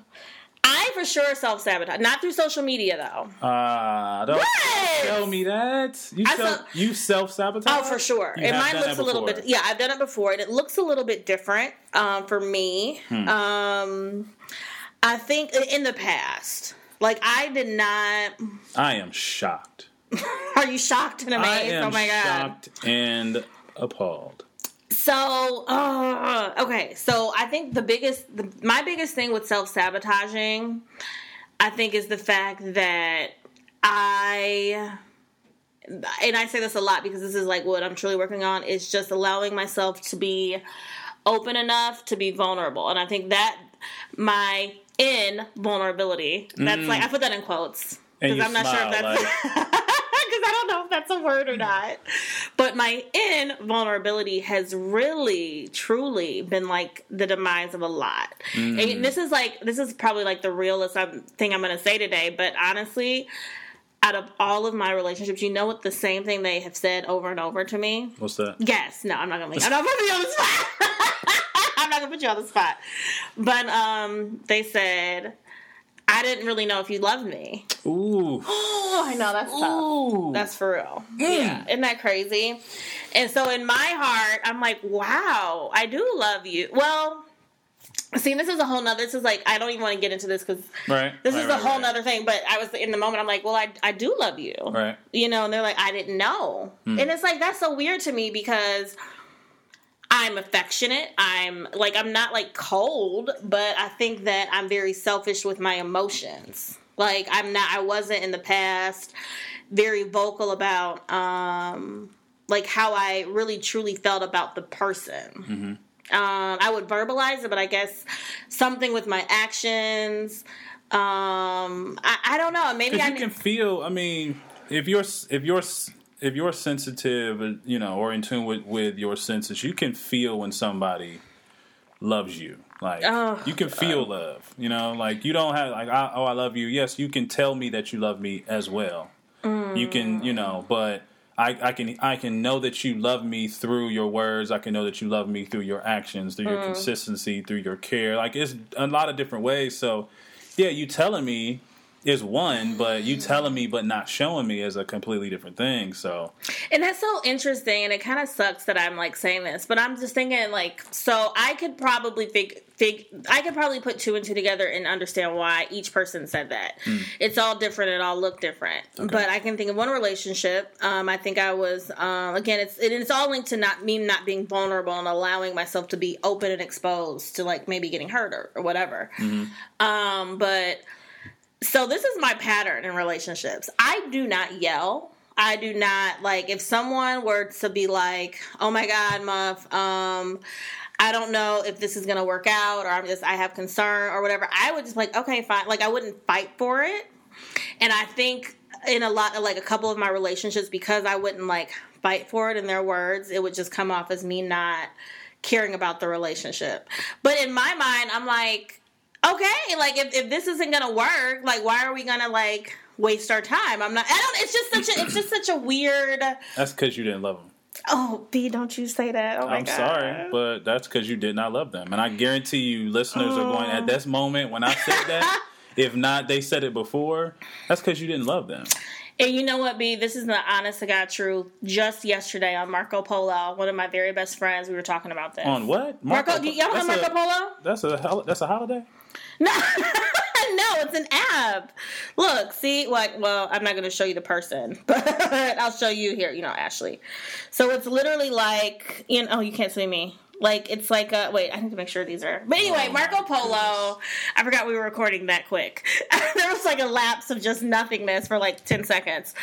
I for sure self sabotage. Not through social media though. Uh, don't Yes! tell me that you I self, saw- you self sabotage. Oh, for sure. You and mine looks a little bit. Yeah, I've done it before, and it looks a little bit different um, for me. Hmm. Um, I think in the past, like I did not. I am shocked. Are you shocked and I amazed? am oh my god! shocked and appalled. So, uh, okay. So I think the biggest, the, my biggest thing with self sabotaging, I think, is the fact that I, and I say this a lot because this is like what I'm truly working on, is just allowing myself to be open enough to be vulnerable. And I think that my in vulnerability, that's like, I put that in quotes. Because I'm not sure if that's, because I don't know if that's a word or not. But my invulnerability has really, truly been like the demise of a lot. Mm. And this is like this is probably like the realest thing I'm going to say today. But honestly, out of all of my relationships, you know what the same thing they have said over and over to me? What's that? Yes. No, I'm not gonna. I'm not putting you on the spot. I'm not gonna put you on the spot. But um, they said I didn't really know if you loved me. Ooh. Oh, I know that's tough. That's for real. Mm. Yeah. Isn't that crazy? And so in my heart, I'm like, wow, I do love you. Well, see, this is a whole nother. This is like I don't even want to get into this because right. this right, is right, a whole right. nother thing. But I was in the moment. I'm like, well, I I do love you. Right. You know, and they're like, I didn't know, hmm. and it's like that's so weird to me because I'm affectionate. I'm like I'm not like cold, but I think that I'm very selfish with my emotions. Like I'm not I wasn't in the past very vocal about um like how I really truly felt about the person. Mm-hmm. Um, I would verbalize it, but I guess something with my actions. Um, I, I don't know. Maybe I you can feel. I mean, if you're if you're if you're sensitive, you know, or in tune with, with your senses, you can feel when somebody loves you. Like oh, you can feel love. You know, like you don't have like I, oh I love you. Yes, you can tell me that you love me as well. Mm. You can you know, but I, I can I can know that you love me through your words. I can know that you love me through your actions, through your mm. consistency, through your care. Like it's a lot of different ways. So yeah, you telling me is one, but you telling me but not showing me is a completely different thing. So, and that's so interesting, and it kind of sucks that I'm like saying this, but I'm just thinking like, so I could probably think. fig I could probably put two and two together and understand why each person said that. Mm. It's all different, it all look different, okay. but I can think of one relationship. Um, I think I was um, again, it's it, it's all linked to not me not being vulnerable and allowing myself to be open and exposed to like maybe getting hurt or, or whatever. Mm-hmm. Um, but so this is my pattern in relationships. I do not yell. I do not like if someone were to be like, "Oh my god, Muff, um I don't know if this is to work out or I'm just I have concern or whatever." I would just like, "Okay, fine." Like I wouldn't fight for it. And I think in a lot of like a couple of my relationships because I wouldn't like fight for it in their words, it would just come off as me not caring about the relationship. But in my mind, I'm like okay, like if, if this isn't gonna work, like why are we gonna like waste our time? I'm not. I don't. It's just such a. It's just such a weird. That's because you didn't love them. Oh, B, don't you say that. Oh I'm God. sorry, but that's because you did not love them. And I guarantee you, listeners are going, at oh. this moment when I said that, if not, they said it before, that's because you didn't love them. And you know what, B? This is the honest to God truth. Just yesterday on Marco Polo, one of my very best friends, we were talking about this. On what? Marco, Marco y'all know Marco a, Polo? That's a that's a holiday. No, no, it's an app. Look, see, like, well, I'm not going to show you the person, but I'll show you here. You know, Ashley. So it's literally like, you know, oh, you can't see me. Like it's like a wait. I need to make sure these are. But anyway, oh Marco Polo. I forgot we were recording that quick. there was like a lapse of just nothingness for like ten seconds.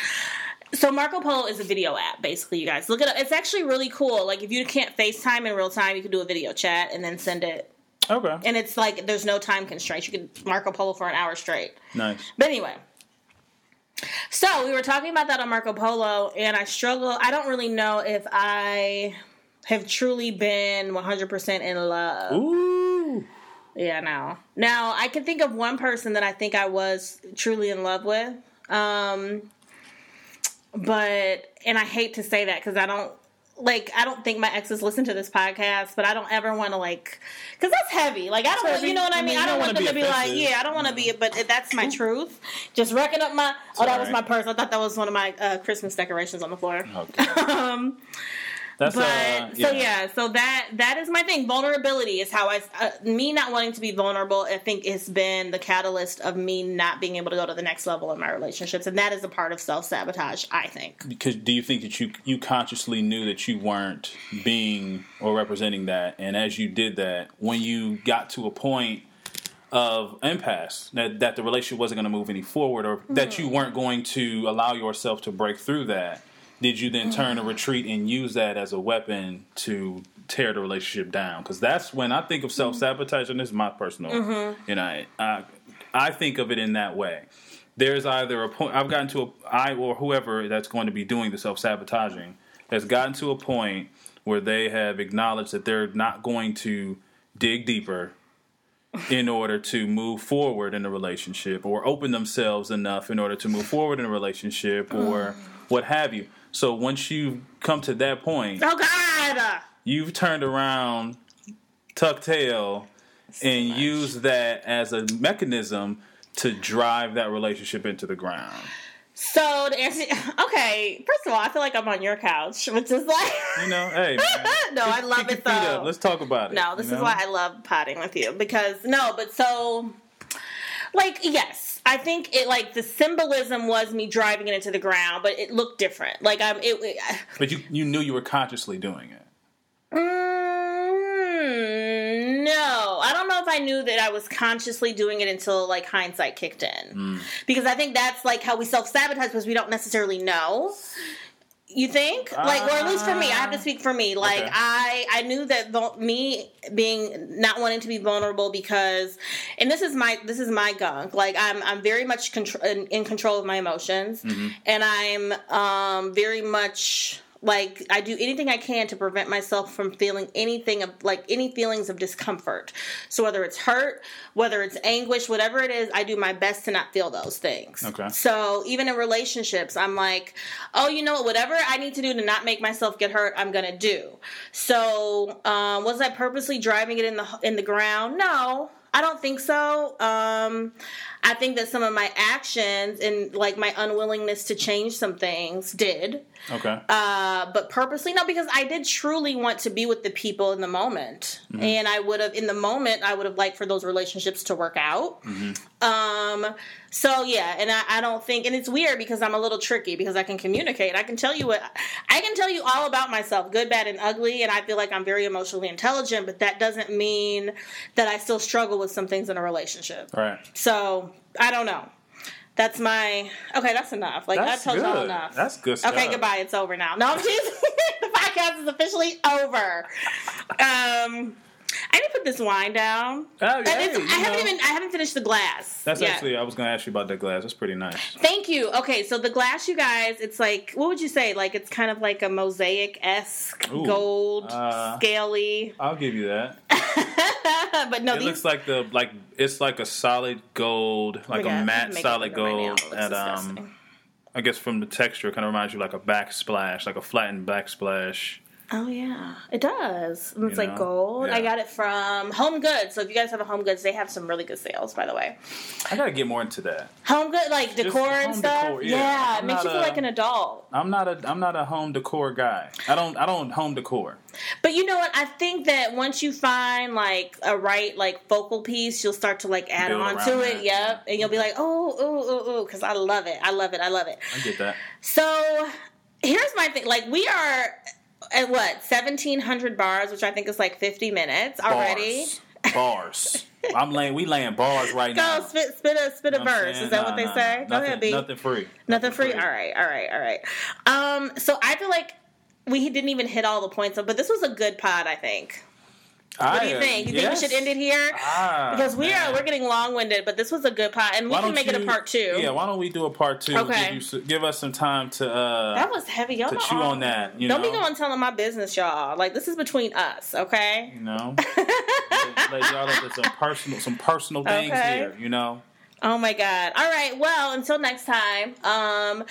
So Marco Polo is a video app, basically. You guys look it up. It's actually really cool. Like if you can't FaceTime in real time, you can do a video chat and then send it Okay. And it's like there's no time constraints. You can Marco Polo for an hour straight. Nice. But anyway. So we were talking about that on Marco Polo, and I struggle. I don't really know if I have truly been 100% in love. Ooh. Yeah, now. Now, I can think of one person that I think I was truly in love with. Um, but, and I hate to say that because I don't like I don't think my exes listen to this podcast, but I don't ever want to like because that's heavy. Like I don't, want, you know what I mean. I, mean, I don't want them to be, like, yeah, I don't want to be, but that's my truth. Just wrecking up my. Oh, that was my purse. I thought that was one of my uh, Christmas decorations on the floor. Okay. um, that's but uh, yeah. so yeah, so that that is my thing. Vulnerability is how I uh, me not wanting to be vulnerable. I think has been the catalyst of me not being able to go to the next level in my relationships, and that is a part of self sabotage. I think. Because do you think that you you consciously knew that you weren't being or representing that, and as you did that, when you got to a point of impasse that, that the relationship wasn't going to move any forward or mm-hmm. that you weren't going to allow yourself to break through that did you then turn a mm-hmm. retreat and use that as a weapon to tear the relationship down? Because that's when I think of mm-hmm. self sabotage, and this is my personal, mm-hmm. you know, I, I think of it in that way. there's either a point I've gotten to a I or whoever that's going to be doing the self sabotaging has gotten to a point where they have acknowledged that they're not going to dig deeper in order to move forward in a relationship or open themselves enough in order to move forward in a relationship or mm-hmm. what have you. So once you come to that point, Oh God. you've turned around, tuck tail, and much. use that as a mechanism to drive that relationship into the ground. So to answer, okay. First of all, I feel like I'm on your couch, which is like, You know, hey, man, no, I love it feet up. though. Let's talk about it. No, this you is know? why I love potting with you because no, but so like yes, I think it like the symbolism was me driving it into the ground, but it looked different. Like I'm it. it But you you knew you were consciously doing it. Mm, no, I don't know if I knew that I was consciously doing it until like hindsight kicked in, Mm. because I think that's like how we self sabotage because we don't necessarily know. You think, like, or at least for me, I have to speak for me. Like, Okay. I I knew that vul- me being not wanting to be vulnerable because, and this is my this is my gunk. Like, I'm I'm very much contr- in, in control of my emotions, Mm-hmm. and I'm um very much like I do anything I can to prevent myself from feeling anything of like any feelings of discomfort. So whether it's hurt, whether it's anguish, whatever it is, I do my best to not feel those things. Okay. So even in relationships, I'm like, oh, you know what? Whatever I need to do to not make myself get hurt, I'm gonna do. So um, was I purposely driving it in the in the ground? No. I don't think so. Um, I think that some of my actions and like my unwillingness to change some things did. Okay. Uh, but purposely no because i did truly want to be with the people in the moment and i would have in the moment i would have liked for those relationships to work out um so yeah and I, I don't think and it's weird because i'm a little tricky because i can communicate i can tell you what i can tell you all about myself good bad and ugly and i feel like i'm very emotionally intelligent but that doesn't mean that i still struggle with some things in a relationship Right. so i don't know that's my okay that's enough like That's that tells y'all enough That's good stuff. Okay, goodbye. It's over now. No, I'm teasing. the podcast is officially over. Um, I to put this wine down. Oh, And hey, it's- you I haven't even. I haven't finished the glass. That's yet. actually I was going to ask you about that glass. That's pretty nice. Thank you. Okay, so the glass, you guys, it's like what would you say? Like it's kind of like a mosaic esque, gold, uh, scaly. I'll give you that. but no, It these. looks like the like it's like a solid gold, like Oh God, a matte solid under my nail. gold looks at um. I guess from the texture it kind of reminds you like a backsplash, like a flattened backsplash. Oh yeah, it does. And It's You like know? gold. I got it from Home Goods. So if you guys have a Home Goods, they have some really good sales, by the way. I got to get more into that. Home good, like decor and stuff. decor, yeah. yeah, it makes you feel a- like an adult. I'm not a I'm not a home decor guy. I don't I don't home decor. But you know what? I think that once you find like a right like focal piece, you'll start to like add Build on to that, it. Yep, and you'll be like, oh, oh, oh, oh, because I love it. I love it. I love it. I get that. So here's my thing. Like we are at what seventeen hundred bars, which I think is like fifty minutes already. Bars. Bars. I'm laying we laying bars right Go now. spit, spit a spit a You know verse. Is that Nah, what they nah, say? Go ahead, B. Nothing free. Nothing free. All right, all right, all right. Um, so I feel like we didn't even hit all the points, but this was a good pod. I think. What do you think? You think we should end it here? Ah, because we man. are we're getting long winded, but this was a good pod, and we can make it a part two. Yeah, why don't we do a part two? Okay. Give, you, give us some time to uh that was heavy. Y'all to chew all- on that. You Don't know? be going telling my business, y'all. Like this is between us, okay? You know, let, let y'all at some personal some personal things Okay. here. You know, Oh my god. All right. Well, until next time. Um,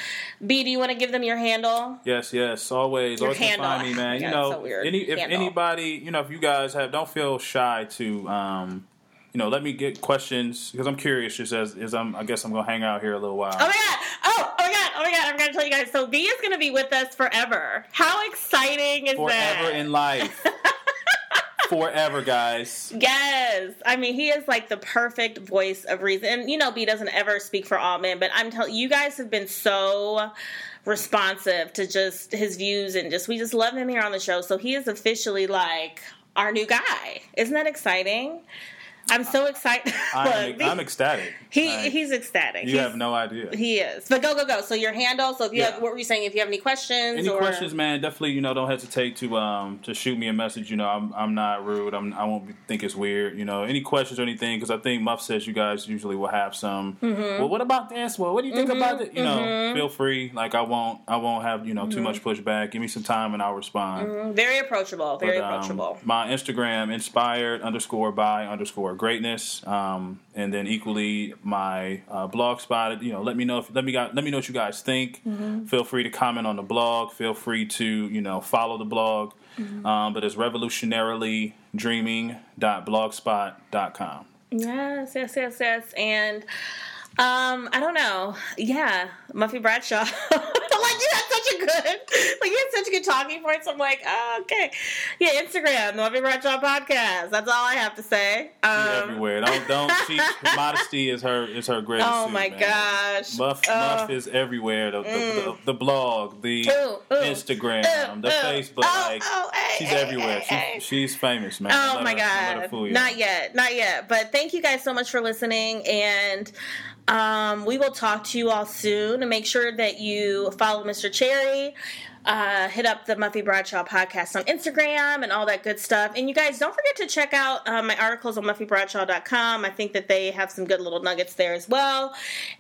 B, do you want to give them your handle? yes, yes, always, Your always handle. find me, man. God, you know, so any if Handle. anybody, you know, if you guys have, don't feel shy to, um, you know, let me get questions because I'm curious. Just as, as I'm, I guess I'm gonna hang out here a little while. Oh my god! Oh, oh my god! Oh my god! I'm gonna tell you guys. So B is gonna be with us forever. How exciting is Forever that? Forever in life, forever, guys. Yes, I mean he is like the perfect voice of reason. And you know, B doesn't ever speak for all men, but I'm telling you guys have been so responsive to just his views and just we just love him here on the show. So he is officially like our new guy. Isn't that exciting? I'm so excited. I'm, I'm ecstatic. He Like, he's ecstatic. You He's- have no idea. He is. But go go go. So your handle. So if you Yeah. have what were you saying? If you have any questions Any or questions, man? Definitely, you know, don't hesitate to um to shoot me a message. You know, I'm I'm not rude. I'm I won't be, think it's weird. You know, any questions or anything? Because I think Muff says you guys usually will have some. Mm-hmm. Well, what about this? Well, what do you think about it? You know, feel free. Like I won't I won't have you know too Mm-hmm. much pushback. Give me some time and I'll respond. Mm, very approachable. Very But, um, approachable. My Instagram inspired underscore by underscore greatness, um, and then equally my uh, blog spot. You know, let me know if let me got let me know what you guys think. Mm-hmm. Feel free to comment on the blog. Feel free to you know follow the blog. Mm-hmm. Um, but it's revolutionarily dreaming.blogspot.com. Yes, yes, yes, yes. And um, I don't know. Yeah, Muffy Bradshaw. like you had such a good, like you had such a good talking points. I'm like, oh, okay, yeah. Instagram, the Muffy Bradshaw podcast. That's all I have to say. Um, everywhere. Don't don't. She, modesty is her is her greatest. Oh my man. gosh. Muff, Oh. Muff is everywhere. The, the, the, the blog, the Ooh, ooh. Instagram, Ooh, the. Facebook. Oh, like oh, hey, she's hey, everywhere. hey. She's, she's famous, man. Oh Don't my her- let god. Not yet. Not yet. But thank you guys so much for listening and um, we will talk to you all soon and make sure that you follow Mr. Cherry. Uh, hit up the Muffy Bradshaw podcast on Instagram and all that good stuff. And you guys don't forget to check out uh, my articles on MuffyBradshaw.com. I think that they have some good little nuggets there as well.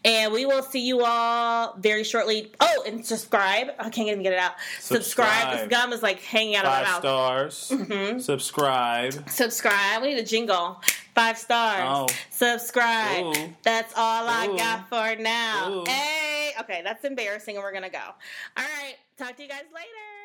And we will see you all very shortly. Oh, and subscribe. I can't even get it out. Subscribe. Subscribe. This gum is like hanging out Five of my mouth. stars. Mm-hmm. Subscribe. Subscribe. We need a jingle. Five stars. Oh. Subscribe. Ooh. That's all I got for now. Ooh. Hey. Okay, that's embarrassing, and we're gonna go. All right. Talk to you guys later.